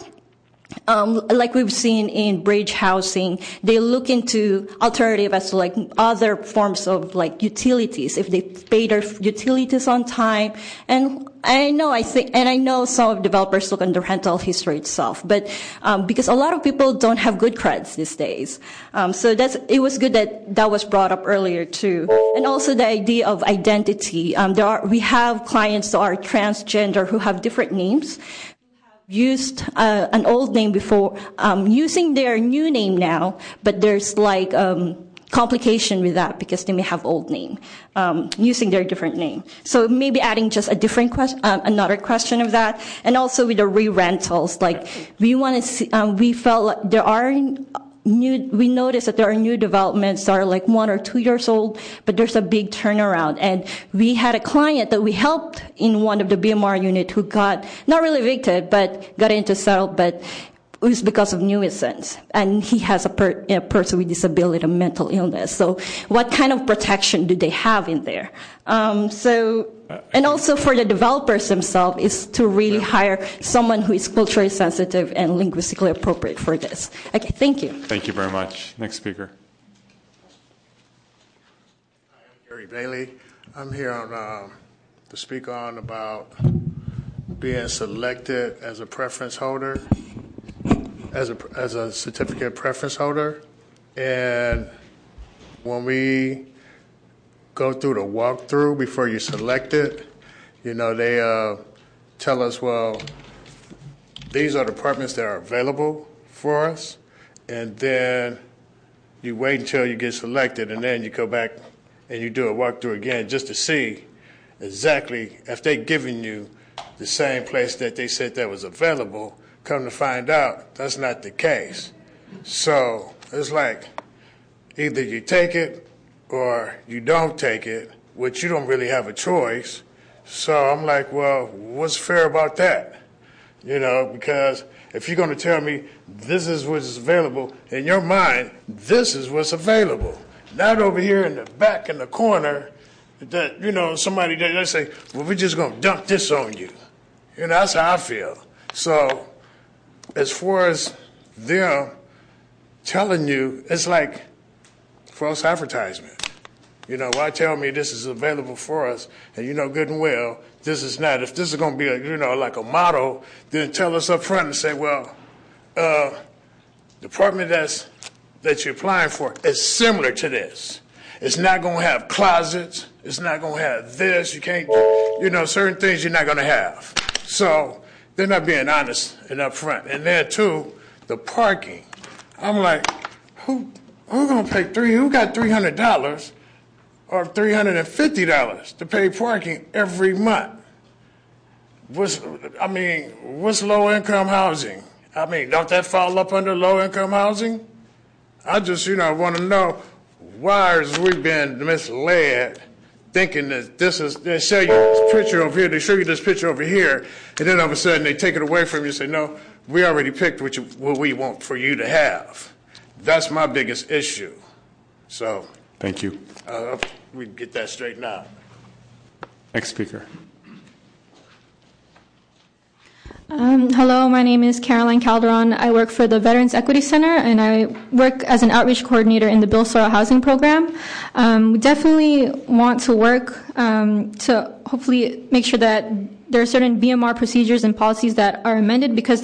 Um, like we've seen in bridge housing, they look into alternative as to like other forms of like utilities if they pay their utilities on time. And I know I think, and I know some of developers look the rental history itself, but um, because a lot of people don't have good credits these days, um, so that's it was good that that was brought up earlier too, and also the idea of identity. Um, there are we have clients that are transgender who have different names used uh, an old name before, um, using their new name now, but there's like um, complication with that because they may have old name um, using their different name. So maybe adding just a different question, uh, another question of that, and also with the re-rentals, like we want to see, um, we felt like there are we noticed that there are new developments that are like one or two years old, but there's a big turnaround. And we had a client that we helped in one of the BMR unit who got, not really evicted, but got into settle, but was because of nuisance. And he has a, per, a person with disability and mental illness. So what kind of protection do they have in there? Um, so, and also for the developers themselves is to really hire someone who is culturally sensitive and linguistically appropriate for this. Okay, thank you. Thank you very much. Next speaker. I'm Gary Bailey. I'm here on uh, to speak on about being selected as a preference holder, as a as a certificate preference holder, and when we go through the walkthrough before you select it, you know they uh, tell us, well, these are departments that are available for us, and then you wait until you get selected, and then you go back and you do a walkthrough again just to see exactly if they're giving you the same place that they said that was available. Come to find out, that's not the case. So it's like either you take it or you don't take it, which you don't really have a choice. So I'm like, well, what's fair about that? You know, because if you're going to tell me this is what's available, in your mind, this is what's available. Not over here in the back in the corner that, you know, somebody, they say, well, we're just going to dump this on you. You know, that's how I feel. So as far as them telling you, it's like false advertisement. You know, why tell me this is available for us, and you know good and well this is not. If this is going to be, a, you know, like a model, then tell us up front and say, well, uh, department that's that you're applying for is similar to this. It's not going to have closets. It's not going to have this. You can't, you know, certain things you're not going to have. So they're not being honest and upfront. And then too, the parking. I'm like, who who gonna pay three? Who got three hundred dollars or three hundred and fifty dollars to pay parking every month? What's I mean, what's low income housing? I mean, don't that fall up under low income housing? I just, you know, want to know why is we been misled thinking that this is, they show you this picture over here, they show you this picture over here, and then all of a sudden they take it away from you and say, no, we already picked what, you, what we want for you to have. That's my biggest issue. So. Thank you. Uh, we get that straightened out. Next speaker. Um, hello, my name is Caroline Calderon. I work for the Veterans Equity Center and I work as an outreach coordinator in the Bill Sorro Housing Program. Um, we definitely want to work um, to hopefully make sure that there are certain BMR procedures and policies that are amended because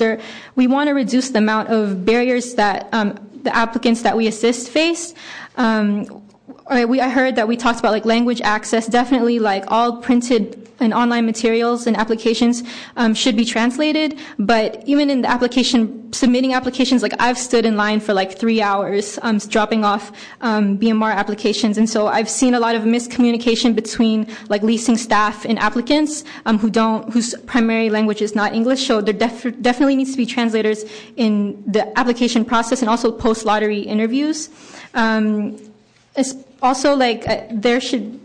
we want to reduce the amount of barriers that um, the applicants that we assist face. Um, I heard that we talked about language access. Definitely, like all printed and online materials and applications um, should be translated. But even in the application, submitting applications, like I've stood in line for like three hours um, dropping off um, BMR applications. And so I've seen a lot of miscommunication between like leasing staff and applicants who don't, whose primary language is not English. So there definitely needs to be translators in the application process and also post lottery interviews. Also, like uh, there should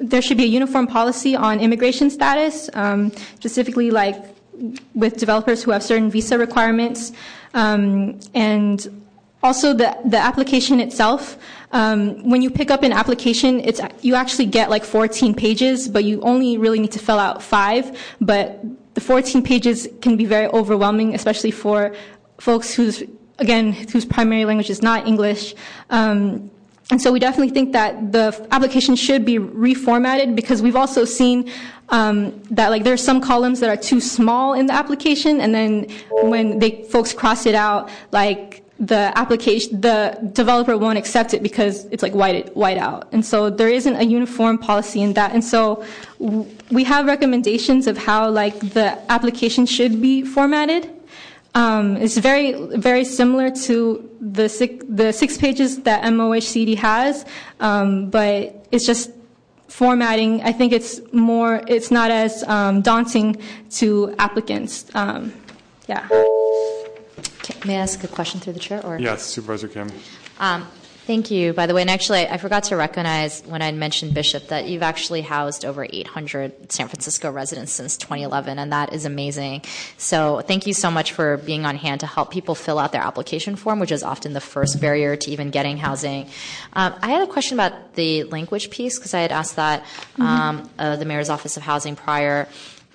there should be a uniform policy on immigration status, um, specifically like with developers who have certain visa requirements, um, and also the application itself. Um, when you pick up an application, you actually get like 14 pages, but you only really need to fill out five. But the 14 pages can be very overwhelming, especially for folks whose again whose primary language is not English. Um, and so we definitely think that the application should be reformatted because we've also seen um, that like there are some columns that are too small in the application, and then when they folks cross it out, like the application, the developer won't accept it because it's like white, white out. And so there isn't a uniform policy in that. And so we have recommendations of how like the application should be formatted. Um, it's very, very similar to the six, pages that MOHCD has, um, but it's just formatting. I think it's more, it's not as um, daunting to applicants. Um, yeah. May I ask a question through the chair? Yes, Supervisor Kim. Thank you, by the way. And actually, I forgot to recognize when I mentioned Bishop that you've actually housed over 800 San Francisco residents since 2011, and that is amazing. So thank you so much for being on hand to help people fill out their application form, which is often the first barrier to even getting housing. Um, I had a question about the language piece because I had asked that um, uh, the Mayor's Office of Housing prior.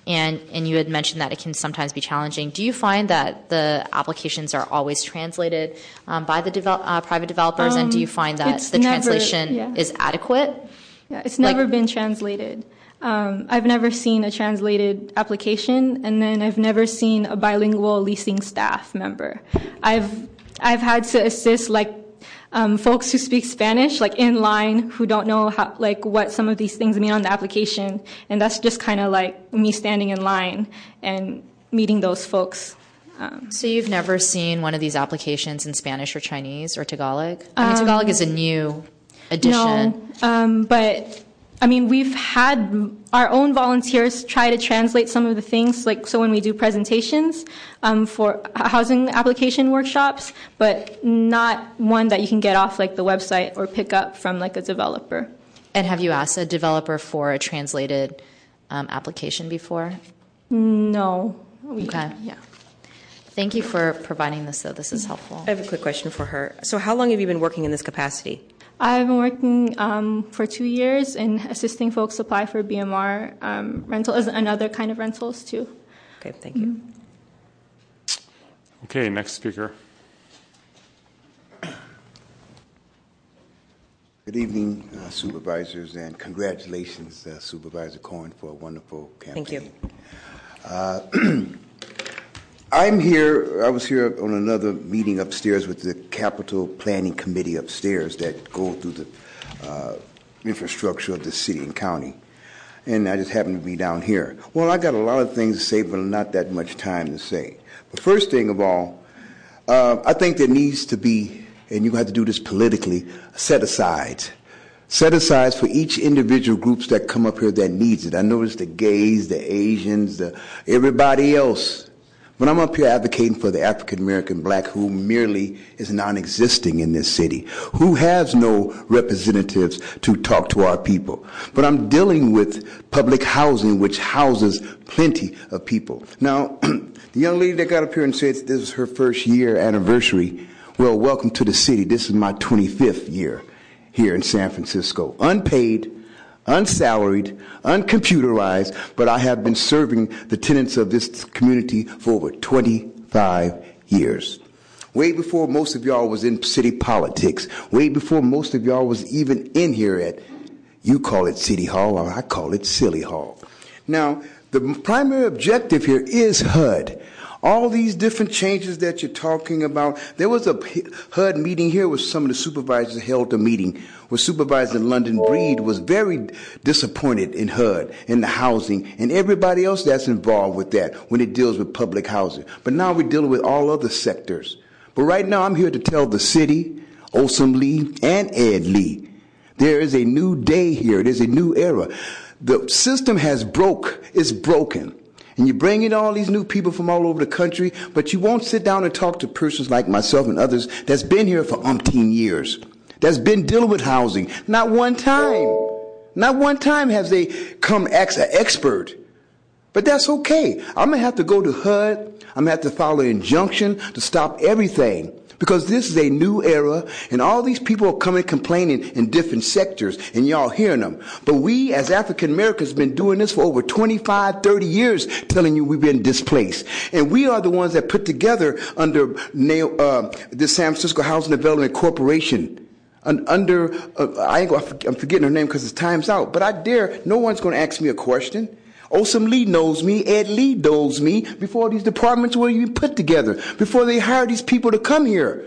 And, and you had mentioned that it can sometimes be challenging. Do you find that the applications are always translated um, by the uh, private developers, and do you Um, find that the translation is adequate? Yeah, it's never been translated. Um, I've never seen a translated application, and then I've never seen a bilingual leasing staff member. I've I've had to assist like um, folks who speak Spanish, like in line, who don't know how like what some of these things mean on the application, and that's just kind of like me standing in line and meeting those folks. Um, So you've never seen one of these applications in Spanish or Chinese or Tagalog? I mean, Um, Tagalog is a new addition. No, um, but I mean, we've had our own volunteers try to translate some of the things, like so when we do presentations um, for housing application workshops, but not one that you can get off like the website or pick up from like a developer. And have you asked a developer for a translated um, application before? No. We, Okay. Yeah. Thank you for providing this, though. This is helpful. I have a quick question for her. So, how long have you been working in this capacity? I've been working um, for two years in assisting folks apply for BMR um, rental as another kind of rentals too. Okay, thank you. Okay, next speaker. Good evening, uh, supervisors, and congratulations, uh, Supervisor Cohen, for a wonderful campaign. Thank you. Uh, I'm here, I was here on another meeting upstairs with the Capital Planning Committee upstairs that go through the uh, infrastructure of the city and county. And I just happened to be down here. Well, I got a lot of things to say, but not that much time to say. But first thing of all, uh, I think there needs to be, and you have to do this politically, set asides. Set asides for each individual groups that come up here that needs it. I noticed the gays, the Asians, the everybody else. But I'm up here advocating for the African American black who merely is non-existing in this city, who has no representatives to talk to our people. But I'm dealing with public housing, which houses plenty of people. Now, the young lady that got up here and said this is her first year anniversary, well, welcome to the city. This is my 25th year here in San Francisco. Unpaid, unsalaried, uncomputerized, but I have been serving the tenants of this community for over 25 years. Way before most of y'all was in city politics, way before most of y'all was even in here at, you call it City Hall, or I call it Silly Hall. Now, the primary objective here is HUD. All these different changes that you're talking about. There was a HUD meeting here where some of the supervisors held a meeting where Supervisor London Breed was very disappointed in HUD and the housing and everybody else that's involved with that when it deals with public housing. But now we're dealing with all other sectors. But right now I'm here to tell the city, Olson Lee, and Ed Lee, there is a new day here. There's a new era. The system has broke. It's broken. And you bring in all these new people from all over the country, but you won't sit down and talk to persons like myself and others that's been here for umpteen years, that's been dealing with housing. Not one time, not one time has they come as an expert. But that's okay. I'm gonna have to go to HUD. I'm gonna have to follow an injunction to stop everything. Because this is a new era, and all these people are coming complaining in different sectors, and y'all hearing them. But we, as African Americans, been doing this for over 25, 30 years, telling you we've been displaced. And we are the ones that put together under uh, the San Francisco Housing Development Corporation. under, uh, I, i'm forgetting her name because it's time's out, but I dare, no one's gonna ask me a question. Olson Lee knows me, Ed Lee knows me before these departments were even put together, before they hired these people to come here.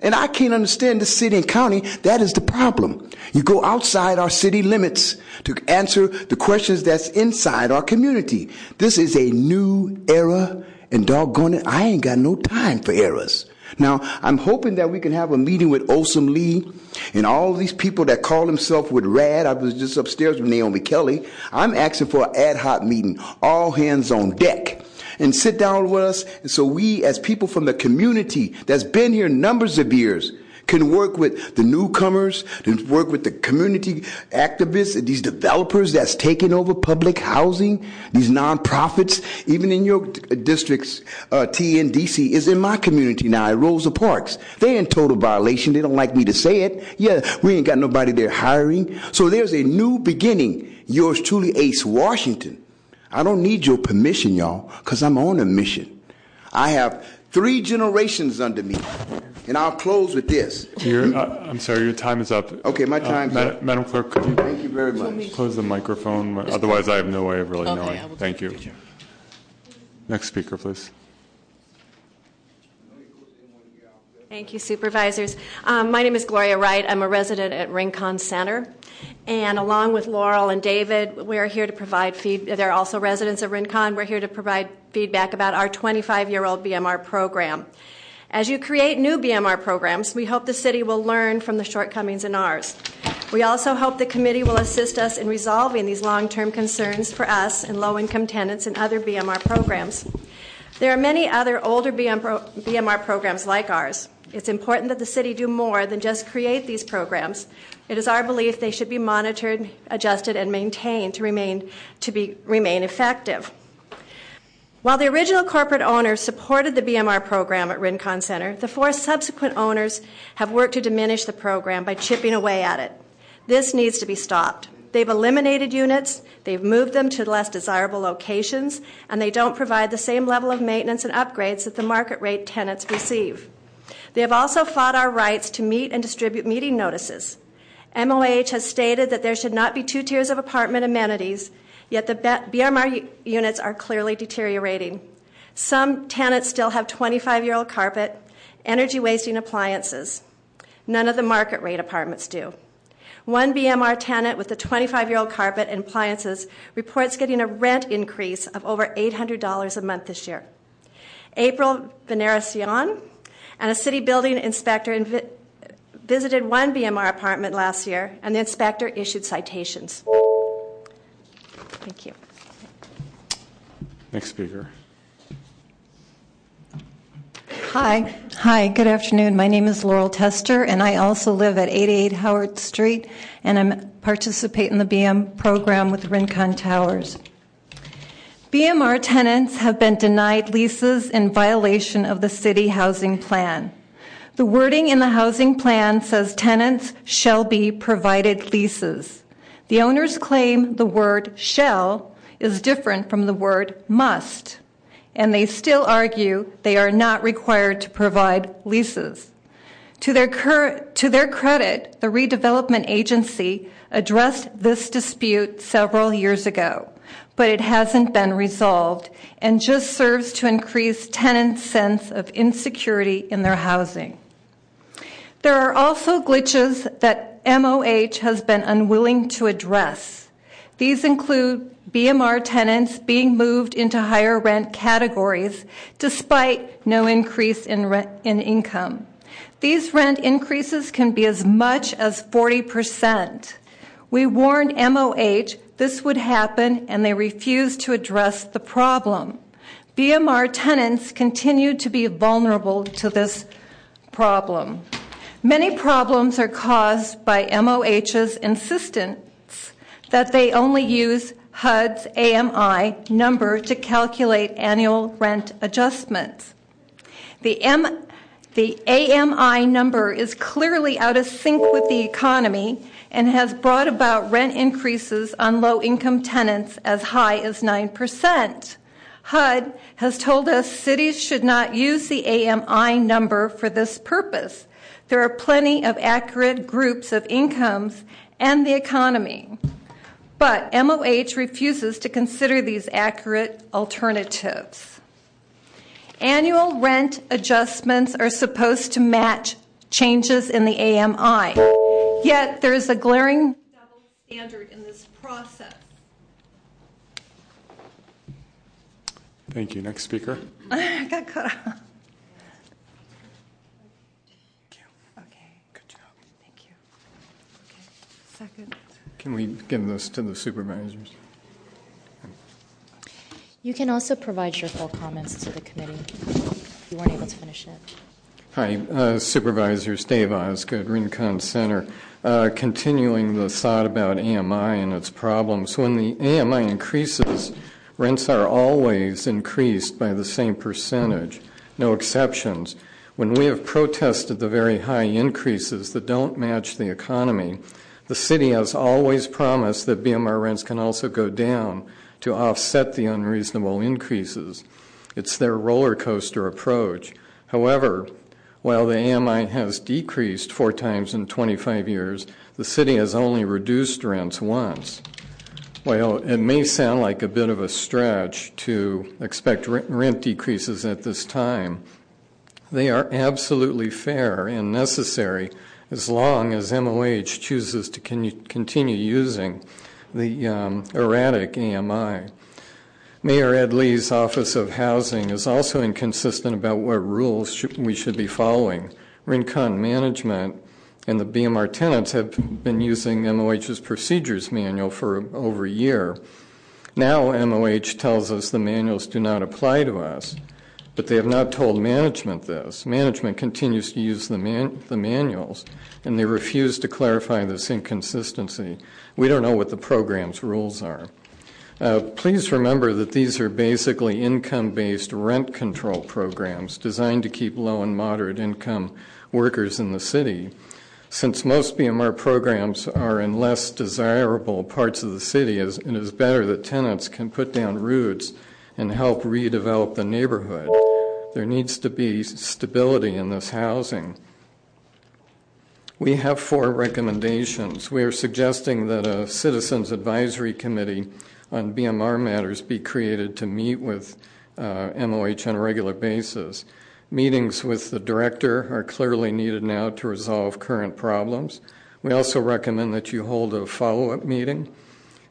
And I can't understand the city and county. That is the problem. You go outside our city limits to answer the questions that's inside our community. This is a new era, and doggone it, I ain't got no time for errors. Now, I'm hoping that we can have a meeting with Olson Lee and all these people that call themselves with RAD. I was just upstairs with Naomi Kelly. I'm asking for an ad hoc meeting, all hands on deck and sit down with us. And so we, as people from the community that's been here numbers of years, can work with the newcomers, can work with the community activists, these developers that's taking over public housing, these nonprofits, even in your districts, uh, TNDC is in my community now at Rosa Parks. They're in total violation. They don't like me to say it. Yeah, we ain't got nobody there hiring. So there's a new beginning. Yours truly, Ace Washington. I don't need your permission, y'all, because I'm on a mission. I have three generations under me. And I'll close with this. Your, uh, I'm sorry, your time is up. Okay, my Uh, time's Ma- up. Madam Clerk, could you Thank you very much. close the microphone? Otherwise, I have no way of really Okay, knowing. I Thank you. Next speaker, please. Thank you, supervisors. Um, my name is Gloria Wright. I'm a resident at Rincon Center. And along with Laurel and David, we're here to provide feed. They're also residents of Rincon. We're here to provide feedback about our 25 year old BMR program. As you create new BMR programs, we hope the city will learn from the shortcomings in ours. We also hope the committee will assist us in resolving these long term concerns for us and low income tenants in other BMR programs. There are many other older BMR programs like ours. It's important that the city do more than just create these programs. It is our belief they should be monitored, adjusted, and maintained to remain, to be, remain effective. While the original corporate owners supported the BMR program at Rincon Center, the four subsequent owners have worked to diminish the program by chipping away at it. This needs to be stopped. They've eliminated units, they've moved them to less desirable locations, and they don't provide the same level of maintenance and upgrades that the market rate tenants receive. They have also fought our rights to meet and distribute meeting notices. MOH has stated that there should not be two tiers of apartment amenities, yet the BMR units are clearly deteriorating. Some tenants still have 25 year old carpet, energy wasting appliances. None of the market rate apartments do. One BMR tenant with a 25 year old carpet and appliances reports getting a rent increase of over $800 a month this year. April Veneracion and a city building inspector visited one BMR apartment last year, and the inspector issued citations. Thank you. Next speaker. Hi. Hi, good afternoon. My name is Laurel Tester, and I also live at 88 Howard Street, and I participate in the BM program with Rincon Towers. BMR tenants have been denied leases in violation of the city housing plan. The wording in the housing plan says tenants shall be provided leases. The owners claim the word shall is different from the word must, and they still argue they are not required to provide leases. To their, credit, the redevelopment agency addressed this dispute several years ago, but it hasn't been resolved and just serves to increase tenants' sense of insecurity in their housing. There are also glitches that MOH has been unwilling to address. These include BMR tenants being moved into higher rent categories despite no increase in, income. These rent increases can be as much as 40%. We warned MOH this would happen and they refused to address the problem. BMR tenants continue to be vulnerable to this problem. Many problems are caused by MOH's insistence that they only use HUD's AMI number to calculate annual rent adjustments. The, AMI number is clearly out of sync with the economy and has brought about rent increases on low income tenants as high as 9%. HUD has told us cities should not use the AMI number for this purpose. There are plenty of accurate groups of incomes and the economy. But MOH refuses to consider these accurate alternatives. Annual rent adjustments are supposed to match changes in the AMI. Yet there is a glaring double standard in this process. Thank you. Next speaker. I got cut off. Second. Can we give this to the supervisors? You can also provide your full comments to the committee you weren't able to finish it. Hi, uh, Supervisors Dave Osgood, Rincon Center. Uh, continuing the thought about AMI and its problems, when the AMI increases, rents are always increased by the same percentage, no exceptions. When we have protested the very high increases that don't match the economy, the city has always promised that BMR rents can also go down to offset the unreasonable increases. It's their roller coaster approach. However, while the AMI has decreased four times in 25 years, the city has only reduced rents once. Well, it may sound like a bit of a stretch to expect rent decreases at this time. They are absolutely fair and necessary as long as MOH chooses to continue using the um, erratic AMI. Mayor Ed Lee's Office of Housing is also inconsistent about what rules we should be following. Rincon Management and the BMR tenants have been using MOH's procedures manual for over a year. Now MOH tells us the manuals do not apply to us. But they have not told management this. Management continues to use the, man- the manuals, and they refuse to clarify this inconsistency. We don't know what the program's rules are. Uh, please remember that these are basically income based rent control programs designed to keep low and moderate income workers in the city. Since most BMR programs are in less desirable parts of the city, it is better that tenants can put down roots and help redevelop the neighborhood. There needs to be stability in this housing. We have four recommendations. We are suggesting that a citizens advisory committee on BMR matters be created to meet with uh, MOH on a regular basis. Meetings with the director are clearly needed now to resolve current problems. We also recommend that you hold a follow up meeting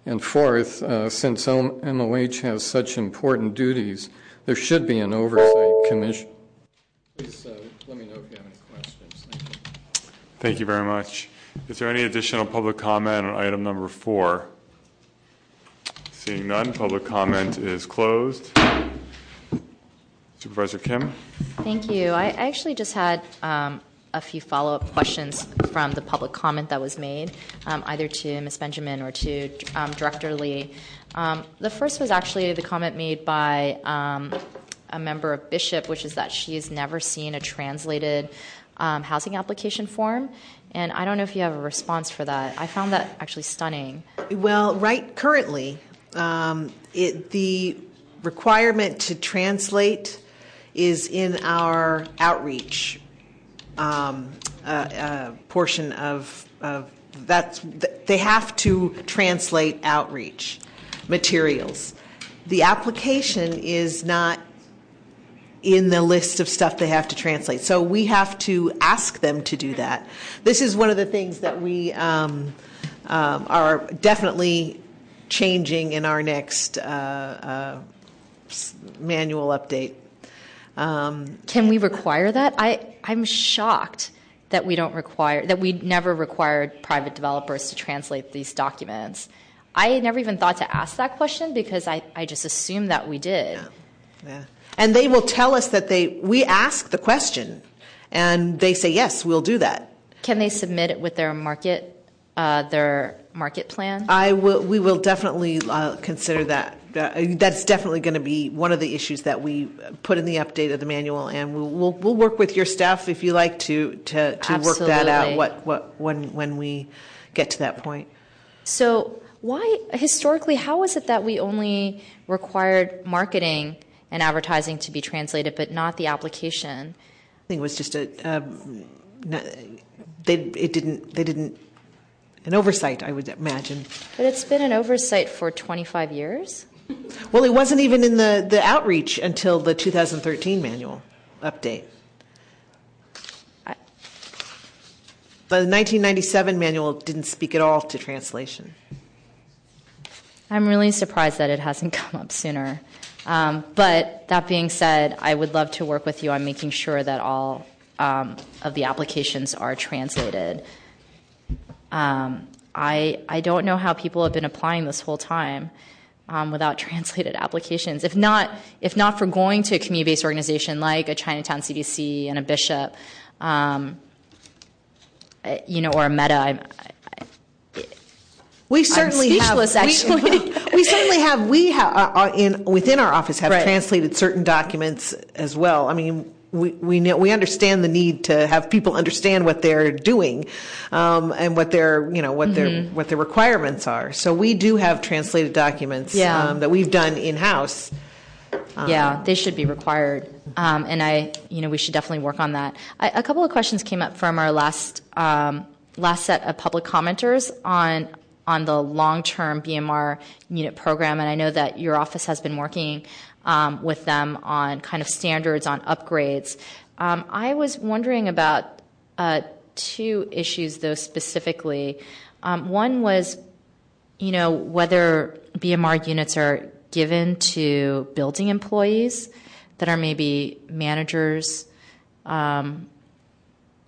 and fourth, uh, since MOH has such important duties, there should be an oversight commission. Please uh, let me know if you have any questions. Thank you. Thank you very much. Is there any additional public comment on item number four? Seeing none, public comment is closed. Supervisor Kim? Thank you. I actually just had um, a few follow-up questions from the public comment that was made, um, either to Ms. Benjamin or to um, Director Lee. Um, the first was actually the comment made by um, a member of Bishop, which is that she has never seen a translated um, housing application form. And I don't know if you have a response for that. I found that actually stunning. Well, right currently, it, the requirement to translate is in our outreach portion of, that's they have to translate outreach materials. The application is not in the list of stuff they have to translate. So we have to ask them to do that. This is one of the things that we um, um, are definitely changing in our next uh, uh, manual update. Um, Can we require that? I'm shocked that we don't require that we never required private developers to translate these documents. I never even thought to ask that question because I, I just assumed that we did. Yeah. yeah. And they will tell us that they we ask the question and they say yes, we'll do that. Can they submit it with their market uh, their market plan? I will. We will definitely uh, consider that. Uh, that's definitely going to be one of the issues that we put in the update of the manual, and we'll we'll, we'll work with your staff if you like to to, to work that out. What what when when we get to that point. So why historically how is it that we only required marketing and advertising to be translated, but not the application? I think it was just a. Um, they it didn't they didn't an oversight, I would imagine. But it's been an oversight for 25 years? Well, it wasn't even in the, the outreach until the 2013 manual update. The 1997 manual didn't speak at all to translation. I'm really surprised that it hasn't come up sooner. Um, but that being said, I would love to work with you on making sure that all um, of the applications are translated. Um, I I don't know how people have been applying this whole time without translated applications. If not if not for going to a community-based organization like a Chinatown CDC and a Bishop, um, you know, or a MEDA. I, we certainly I'm speechless, have. Actually, we, certainly have. We have uh, uh, in within our office have translated certain documents as well. I mean, we we know we understand the need to have people understand what they're doing, um, and what their you know what their Mhm. what their requirements are. So we do have translated documents Yeah. um, that we've done in house. Um, yeah, they should be required, um, and I, you know, we should definitely work on that. I, a couple of questions came up from our last um, last set of public commenters on on the long term BMR unit program, and I know that your office has been working with them on kind of standards on upgrades. Um, I was wondering about uh, two issues, though specifically. Um, one was you know, whether BMR units are given to building employees that are maybe managers um,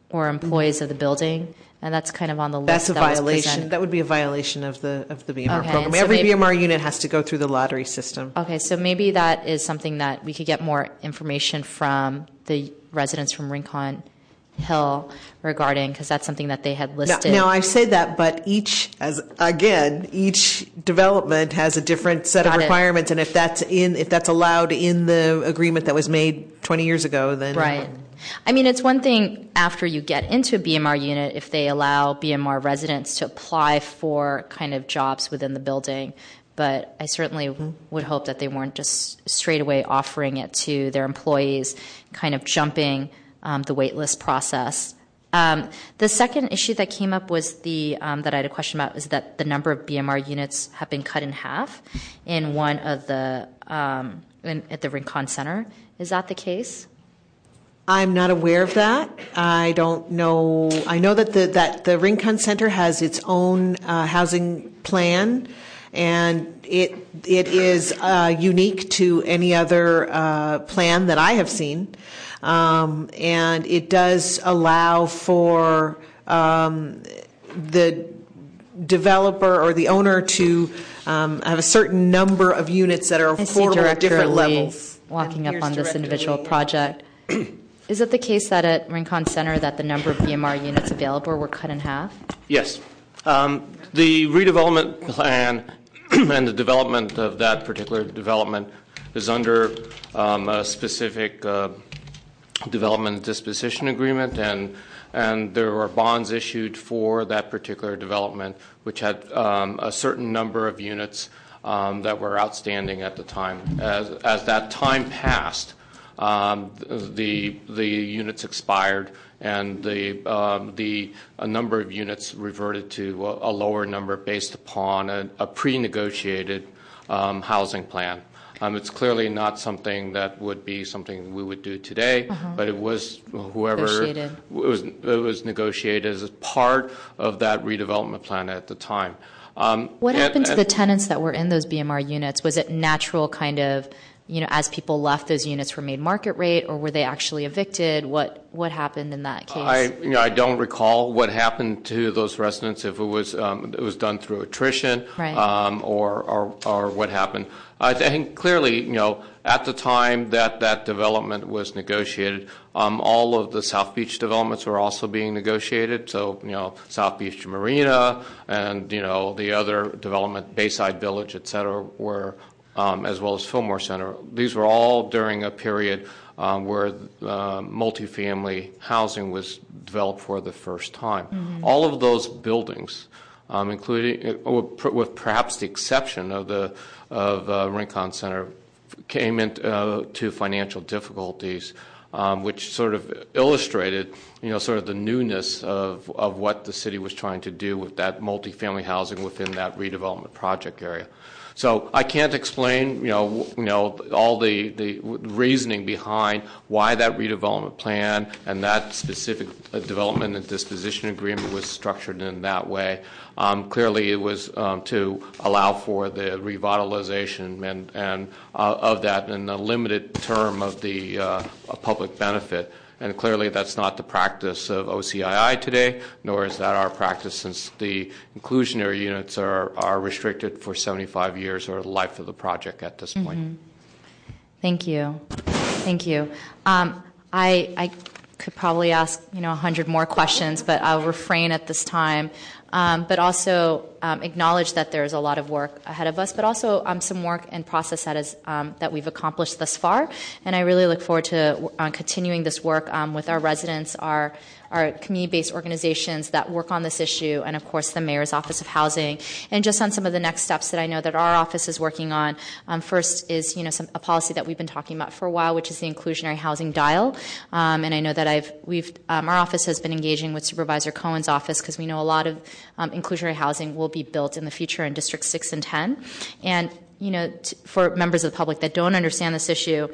or employees of the building, and that's kind of on the list. That's a that violation. That would be a violation of the of the BMR Okay, program. so Every maybe- BMR unit has to go through the lottery system. Okay, so maybe that is something that we could get more information from the residents from Rincon Hill regarding, because that's something that they had listed. now I say that, but each, as again, each development has a different set of requirements, and if that's in, if that's allowed in the agreement that was made 20 years ago, then Right. I mean, it's one thing after you get into a BMR unit if they allow BMR residents to apply for kind of jobs within the building, but I certainly would hope that they weren't just straight away offering it to their employees, kind of jumping um, the waitlist process. Um, the second issue that came up was the um, that I had a question about is that the number of BMR units have been cut in half in one of the um, at the Rincon Center. Is that the case? I'm not aware of that. I don't know. I know that the that the Rincon Center has its own uh, housing plan, and it it is uh, unique to any other uh, plan that I have seen, um, and it does allow for um, the developer or the owner to um, have a certain number of units that are I affordable at different Lee levels. Walking up on this individual Lee. project. Is it the case that at Rincon Center that the number of BMR units available were cut in half? Yes. Um, The redevelopment plan and the development of that particular development is under um, a specific uh, development disposition agreement, and, and there were bonds issued for that particular development, which had um, a certain number of units um, that were outstanding at the time. As, as that time passed, um, the, the units expired, and the, um, the a number of units reverted to a, a lower number based upon a, a pre-negotiated um, housing plan. Um, it's clearly not something that would be something we would do today, Uh-huh. but it was whoever Negotiated. it was it was negotiated as part of that redevelopment plan at the time. Um, What and- happened to and- the tenants that were in those BMR units? Was it natural kind of, you know, as people left, those units were made market rate, or were they actually evicted? What what happened in that case? I, you know, I don't recall what happened to those residents if it was um, it was done through attrition Right. um, or, or or what happened. I think clearly, you know, at the time that that development was negotiated, um, all of the South Beach developments were also being negotiated. So, you know, South Beach Marina and you know the other development, Bayside Village, et cetera, were as well as Fillmore Center. These were all during a period um, where uh, multifamily housing was developed for the first time. Mhm. All of those buildings, um, including uh, with perhaps the exception of the of uh, Rincon Center, came into uh, financial difficulties. Um, which sort of illustrated, you know, sort of the newness of, of what the city was trying to do with that multifamily housing within that redevelopment project area. So I can't explain, you know, all the, the reasoning behind why that redevelopment plan and that specific uh, development and disposition agreement was structured in that way. Um, clearly, it was um, to allow for the revitalization uh, of that in a limited term of the uh, public benefit. And clearly, that's not the practice of OCII today, nor is that our practice since the inclusionary units are, are restricted for 75 years or the life of the project at this point. Mm-hmm. Thank you. Thank you. Um, I, I could probably ask, you know, 100 more questions, but I'll refrain at this time um, but also acknowledge that there's a lot of work ahead of us, but also um, some work and process that, is, um, that we've accomplished thus far. And I really look forward to uh, continuing this work um, with our residents, our our community-based organizations that work on this issue, and of course the Mayor's Office of Housing. And just on some of the next steps that I know that our office is working on, um, first is you know some, a policy that we've been talking about for a while, which is the inclusionary housing dial. Um, and I know that I've we've um, our office has been engaging with Supervisor Cohen's office because we know a lot of um, inclusionary housing will be built in the future in District Six and Ten, and you know, for members of the public that don't understand this issue,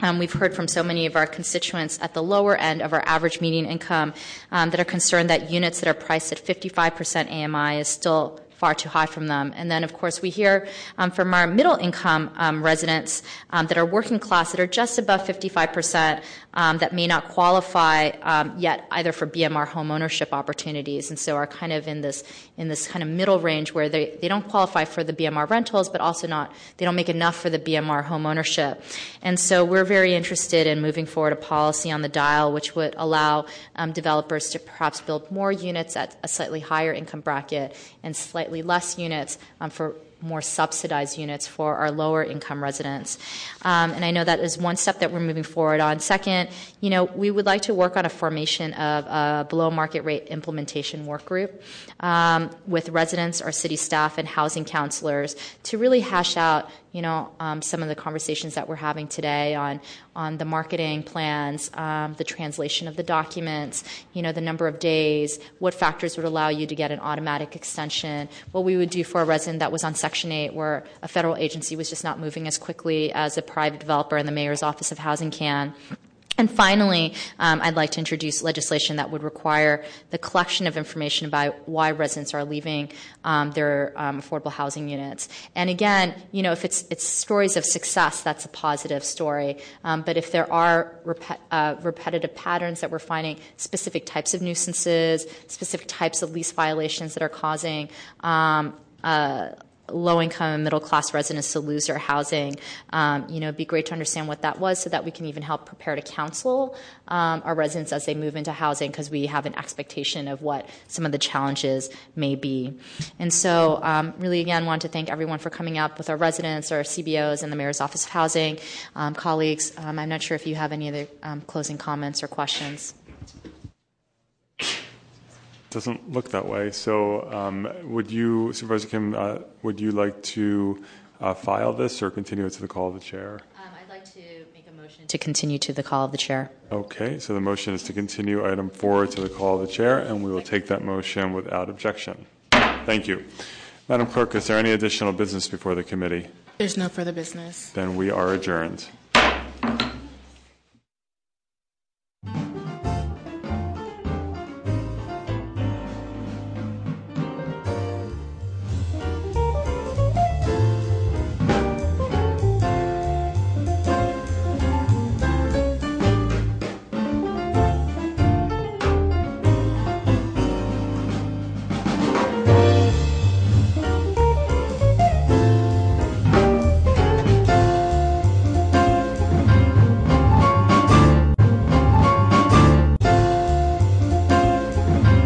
um, we've heard from so many of our constituents at the lower end of our average median income um, that are concerned that units that are priced at 55% AMI is still far too high from them. And then, of course, we hear um, from our middle income um, residents um, that are working class that are just above 55% um, that may not qualify yet either for BMR home ownership opportunities, and so are kind of in this in this kind of middle range where they, they don't qualify for the BMR rentals, but also not they don't make enough for the BMR home ownership. And so we're very interested in moving forward a policy on the dial which would allow um, developers to perhaps build more units at a slightly higher income bracket and slightly less units um, for more subsidized units for our lower income residents. Um, and I know that is one step that we're moving forward on. Second, you know, we would like to work on a formation of a below market rate implementation work group um, with residents, our city staff, and housing counselors to really hash out, you know, um, some of the conversations that we're having today on on the marketing plans, um, the translation of the documents, you know, the number of days, what factors would allow you to get an automatic extension, what we would do for a resident that was on Section 8 where a federal agency was just not moving as quickly as a private developer in the mayor's office of housing can. And finally, um, I'd like to introduce legislation that would require the collection of information about why residents are leaving um, their um, affordable housing units. And again, you know, if it's, it's stories of success, that's a positive story. Um, but if there are rep- uh, repetitive patterns that we're finding, specific types of nuisances, specific types of lease violations that are causing um, uh, low income and middle class residents to lose their housing. Um, you know, it'd be great to understand what that was so that we can even help prepare to counsel um, our residents as they move into housing because we have an expectation of what some of the challenges may be. And so, um, really, again, want to thank everyone for coming up with our residents, our CBOs, and the Mayor's Office of Housing. Um, colleagues, um, I'm not sure if you have any other um, closing comments or questions doesn't look that way. So, um, would you, Supervisor Kim, uh, would you like to uh, file this or continue it to the call of the chair? Um, I'd like to make a motion to continue to the call of the chair. Okay, so the motion is to continue item four to the call of the chair, and we will take that motion without objection. Thank you. Madam Clerk, is there any additional business before the committee? There's no further business. Then we are adjourned.